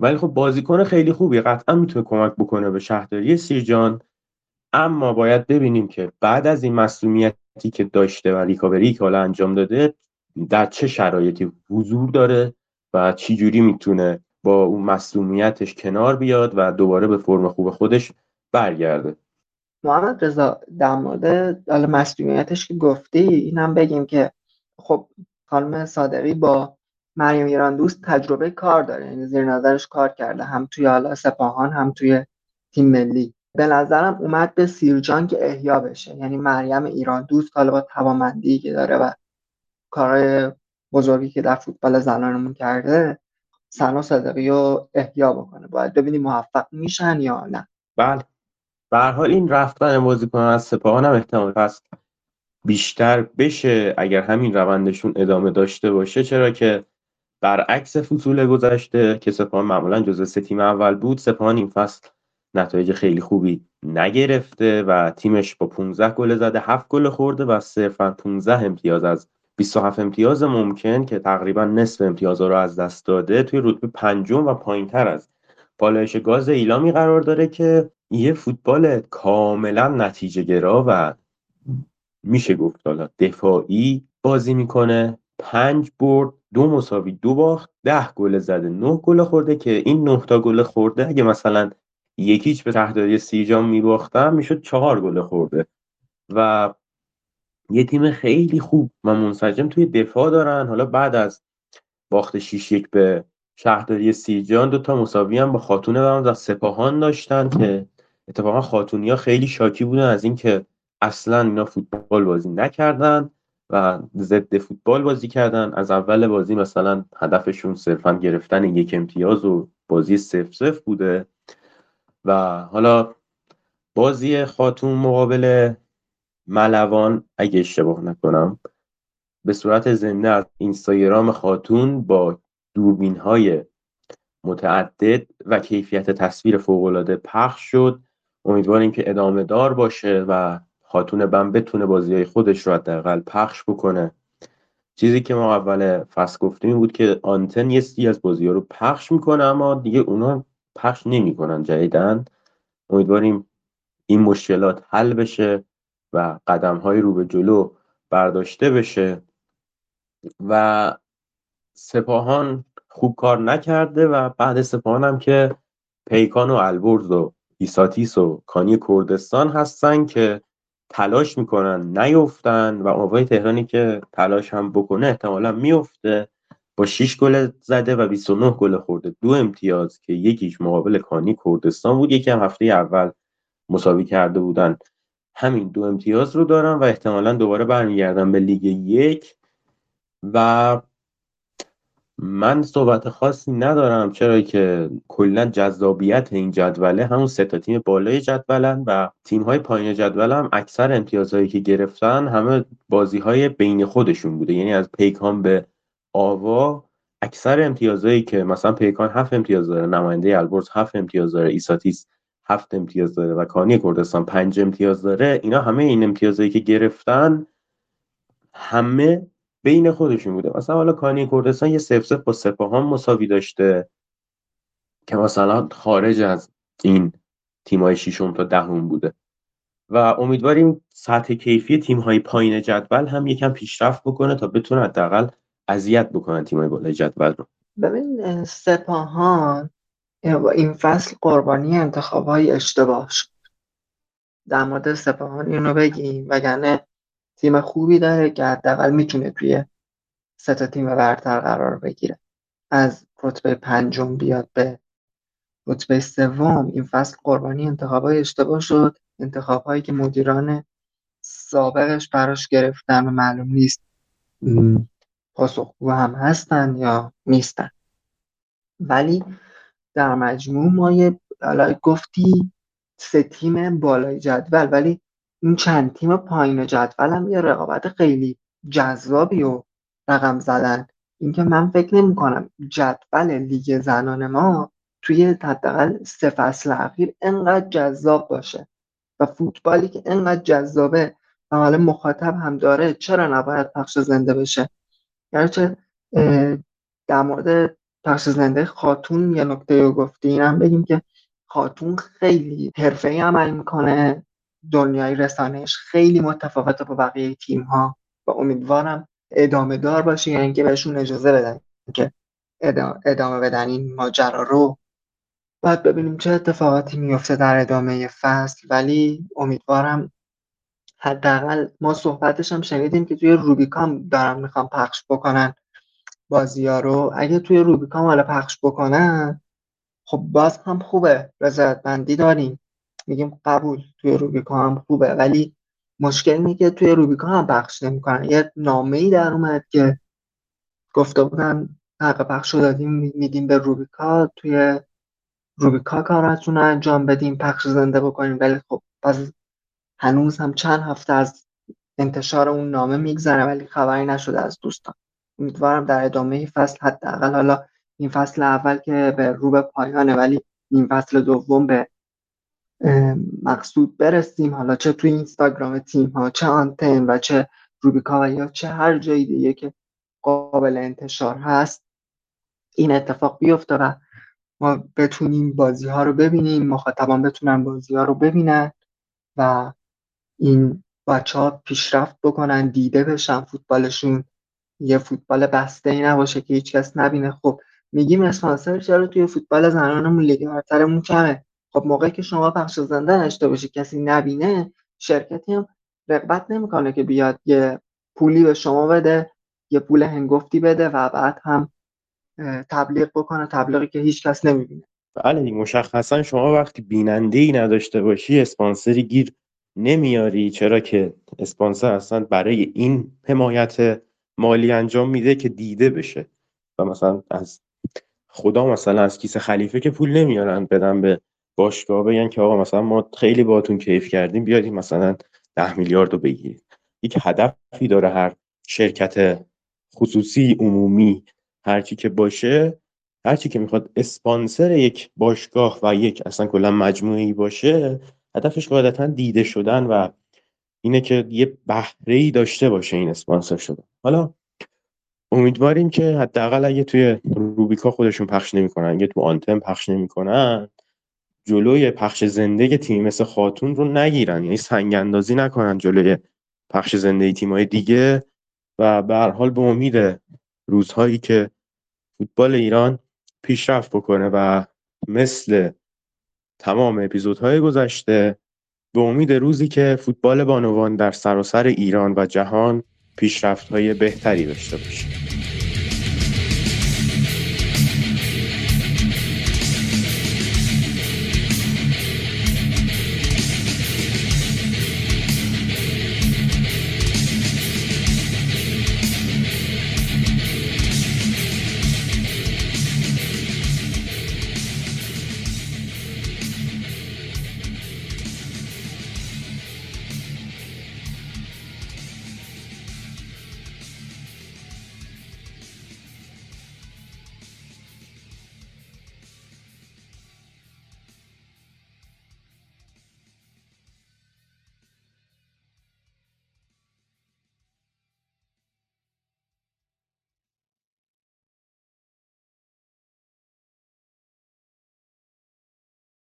ولی خب بازیکن خیلی خوبی. قطعا می‌تونه کمک بکنه به شهرداری سیرجان اما باید ببینیم که بعد از این مسئولیتی که داشته و ریکاوری که حالا انجام داده در چه شرایطی حضور داره و چی جوری می‌تونه با اون مسئولیتش کنار بیاد و دوباره به فرم خوب خودش برگرده. محمد رضا در مورد مسئولیتش که گفتی اینم بگیم که خب خانم صادقی با مریم ایران دوست تجربه کار داره یعنی زیر نظرش کار کرده هم توی حالا سپاهان هم توی تیم ملی. به نظرم اومد به سیرجان که احیا بشه یعنی مریم ایران دوست حالا با توامندی که داره و کارهای بزرگی که در فوتبال زنانمون کرده سنا صدقی رو احیا بکنه. باید ببینیم موفق میشن یا نه. بله. به حال این رفتن بازیکن از سپاهان هم احتمال هست بیشتر بشه اگر همین روندشون ادامه داشته باشه. چرا که برعکس فصول گذشته که سپاهان معمولا جزو سه تیم اول بود سپاهان این فصل نتایج خیلی خوبی نگرفته و تیمش با 15 گل زده 7 گل خورده و صرفا 15 امتیاز از 27 امتیاز ممکن که تقریبا نصف امتیاز رو از دست داده توی رتبه پنجم و پایینتر از پالایش گاز ایلامی قرار داره که یه فوتبال کاملا نتیجه گرا و میشه گفت حالا دفاعی بازی می‌کنه. پنج برد دو مساوی دو باخت ده گل زده نه گل خورده که این نه تا گل خورده اگه مثلا یکیچ به تحتاری سیجان میباختم می‌شد چهار گل خورده. و یه تیم خیلی خوب و منسجم توی دفاع دارن. حالا بعد از باخت 6 یک به شهرداری سیجان دو تا مساوی هم با خاتون و سپاهان داشتن که اتفاقا خاتونی ها خیلی شاکی بودن از اینکه اصلا اینا فوتبال بازی نکردن و ضد فوتبال بازی کردن. از اول بازی مثلا هدفشون صرفا گرفتن یک امتیاز و بازی سف سف بوده. و حالا بازی خاتون مقابل ملوان اگه اشتباه نکنم به صورت زنده از اینستاگرام خاتون با دوربین های متعدد و کیفیت تصویر فوقالعاده پخش شد. امیدواریم که ادامه دار باشه و خاتون بم بتونه بازی های خودش رو حداقل پخش بکنه. چیزی که ما اول فصل گفتیم بود که آنتن یه سی از بازی ها رو پخش می‌کنه اما دیگه اونا پخش نمی‌کنن جدیدن امیدواریم این مشکلات حل بشه. و قدم های رو به جلو برداشته بشه. و سپاهان خوب کار نکرده و بعد سپاهان هم که پیکان و البرز و ایساتیس و کانی کردستان هستن که تلاش می‌کنن نیفتن و آوای تهرانی که تلاش هم بکنه احتمالا میفته با 6 گل زده و 29 گل خورده. دو امتیاز که یکیش مقابل کانی کردستان بود یکی هم هفته اول مساوی کرده بودن. همین دو امتیاز رو دارن و احتمالا دوباره برمیگردن به لیگ یک. و من صحبت خاصی ندارم چرا که کلا جذابیت این جدوله همون سه تا تیم بالای جدولن و تیم های پایین جدول هم اکثر امتیازهایی که گرفتن همه بازی های بین خودشون بوده. یعنی از پیکان به آوا اکثر امتیازهایی که مثلا پیکان هفت امتیاز داره نماینده البرز هفت امتیاز داره ایساتیس هفت امتیاز داره و کانی کردستان پنج امتیاز داره اینا همه این امتیازهایی که گرفتن همه بین خودشون بوده. مثلا حالا کانی کردستان یه صفر صفر با سپاهان مساوی داشته که مثلا خارج از این تیمای ششم تا دهم بوده. و امیدواریم سطح کیفی تیم های پایین جدول هم یکم پیشرفت بکنه تا بتونه حداقل اذیت بکنن تیم های بالای جدول رو. ببین سپاهان این فصل قربانی انتخاب های اشتباه شد. در مورد سپاهان اینو بگیم وگرنه تیم خوبی داره که حداقل می‌تونه توی سه تا تیم برتر قرار بگیره. از رتبه پنجم بیاد به رتبه سوم. این فصل قربانی انتخابای اشتباه شد. انتخابهایی که مدیران سابقش براش گرفتن و معلوم نیست پاسخگو هم هستن یا نیستن. ولی در مجموع ما یه گفتی سه تیم بالای جدول ولی این چند تیم پایین جدول هم یه رقابت خیلی جذابی و رقم زدن. اینکه من فکر نمی کنم جدول لیگ زنان ما توی حداقل سه فصل اخیر انقدر جذاب باشه و فوتبالی که انقدر جذابه و حالا مخاطب هم داره چرا نباید پخش زنده بشه؟ گرچه در مورد پخش خاتون یه نکته رو گفتی؟ هم بگیم که خاتون خیلی ای عمل می‌کنه. دنیای رسانش خیلی متفاوته با بقیه تیم ها و امیدوارم ادامه دار باشه. یعنی که بهشون اجازه بدن که ادامه بدن این ماجرا رو. باید ببینیم چه اتفاقاتی میفته در ادامه فصل. ولی امیدوارم حداقل ما صحبتش هم شنیدیم که توی روبیکام دارن می‌خوام پخش بکنن. بازی ها رو اگه توی روبیکام حالا پخش بکنن خب باز هم خوبه. رضایتمندی داریم. میگیم قبول توی روبیکا هم خوبه. ولی مشکل اینه که توی روبیکا هم پخش نمی‌کنن. یه نامه ای در اومد که گفته بودن حق پخش رو دادیم میدیم به روبیکا. توی روبیکا کاراتون رو انجام بدیم پخش زنده بکنیم. ولی خب باز هنوز هم چند هفته از انتشار اون نامه میگذره ولی خبری نشده از دوستان. امیدوارم در ادامه فصل حداقل حالا این فصل اول که به رو به پایانه ولی این فصل دوم به مقصود برسیم. حالا چه توی اینستاگرام تیم ها چه آنتن و چه روبیکا و یا چه هر جایی دیگه که قابل انتشار هست این اتفاق بیفته و ما بتونیم بازی ها رو ببینیم مخاطبان بتونن بازی ها رو ببینن و این بچه ها پیشرفت بکنن دیده بشن فوتبالشون. یه فوتبال بسته ای نباشه که هیچ کس نبینه. خب میگیم اسپانسر چرا توی فوتبال زنانمون لیگ برترمون کمه؟ خب موقعی که شما پخش زنده نشته باشی کسی نبینه شرکتی هم رقبت نمی‌کنه که بیاد یه پولی به شما بده یه پول هنگفتی بده و بعد هم تبلیغ بکنه تبلیغی که هیچ کس نمی‌بینه. بله مشخصا شما وقتی بیننده ای نداشته باشی اسپانسری گیر نمیاری. چرا که اسپانسر اصلا برای این حمایت مالی انجام میده که دیده بشه. و مثلا از خدا مثلا از کیسه خلیفه که پول نمیارن بدن به باشگاه بگن که آقا مثلا ما خیلی باتون کیف کردیم بیادیم مثلا ده میلیارد رو بگیرید. یک هدفی داره هر شرکت خصوصی عمومی هرچی که باشه هرچی که می‌خواد اسپانسر یک باشگاه و یک اصلا کلا مجموعی باشه هدفش قاعدتا دیده شدن و اینه که یه بهره ای داشته باشه این اسپانسر شده. حالا امیدواریم که حداقل اگه توی روبیکا خودشون پخش نمی‌کنن اگه تو آنتن پخش نمی‌کنن جلوی پخش زنده تیم مثل خاتون رو نگیرن. یعنی سنگ اندازی نکنن جلوی پخش زنده تیمای دیگه و به هر حال به امید روزهایی که فوتبال ایران پیشرفت بکنه و مثل تمام اپیزودهای گذشته به امید روزی که فوتبال بانوان در سراسر ایران و جهان پیشرفت های بهتری داشته باشه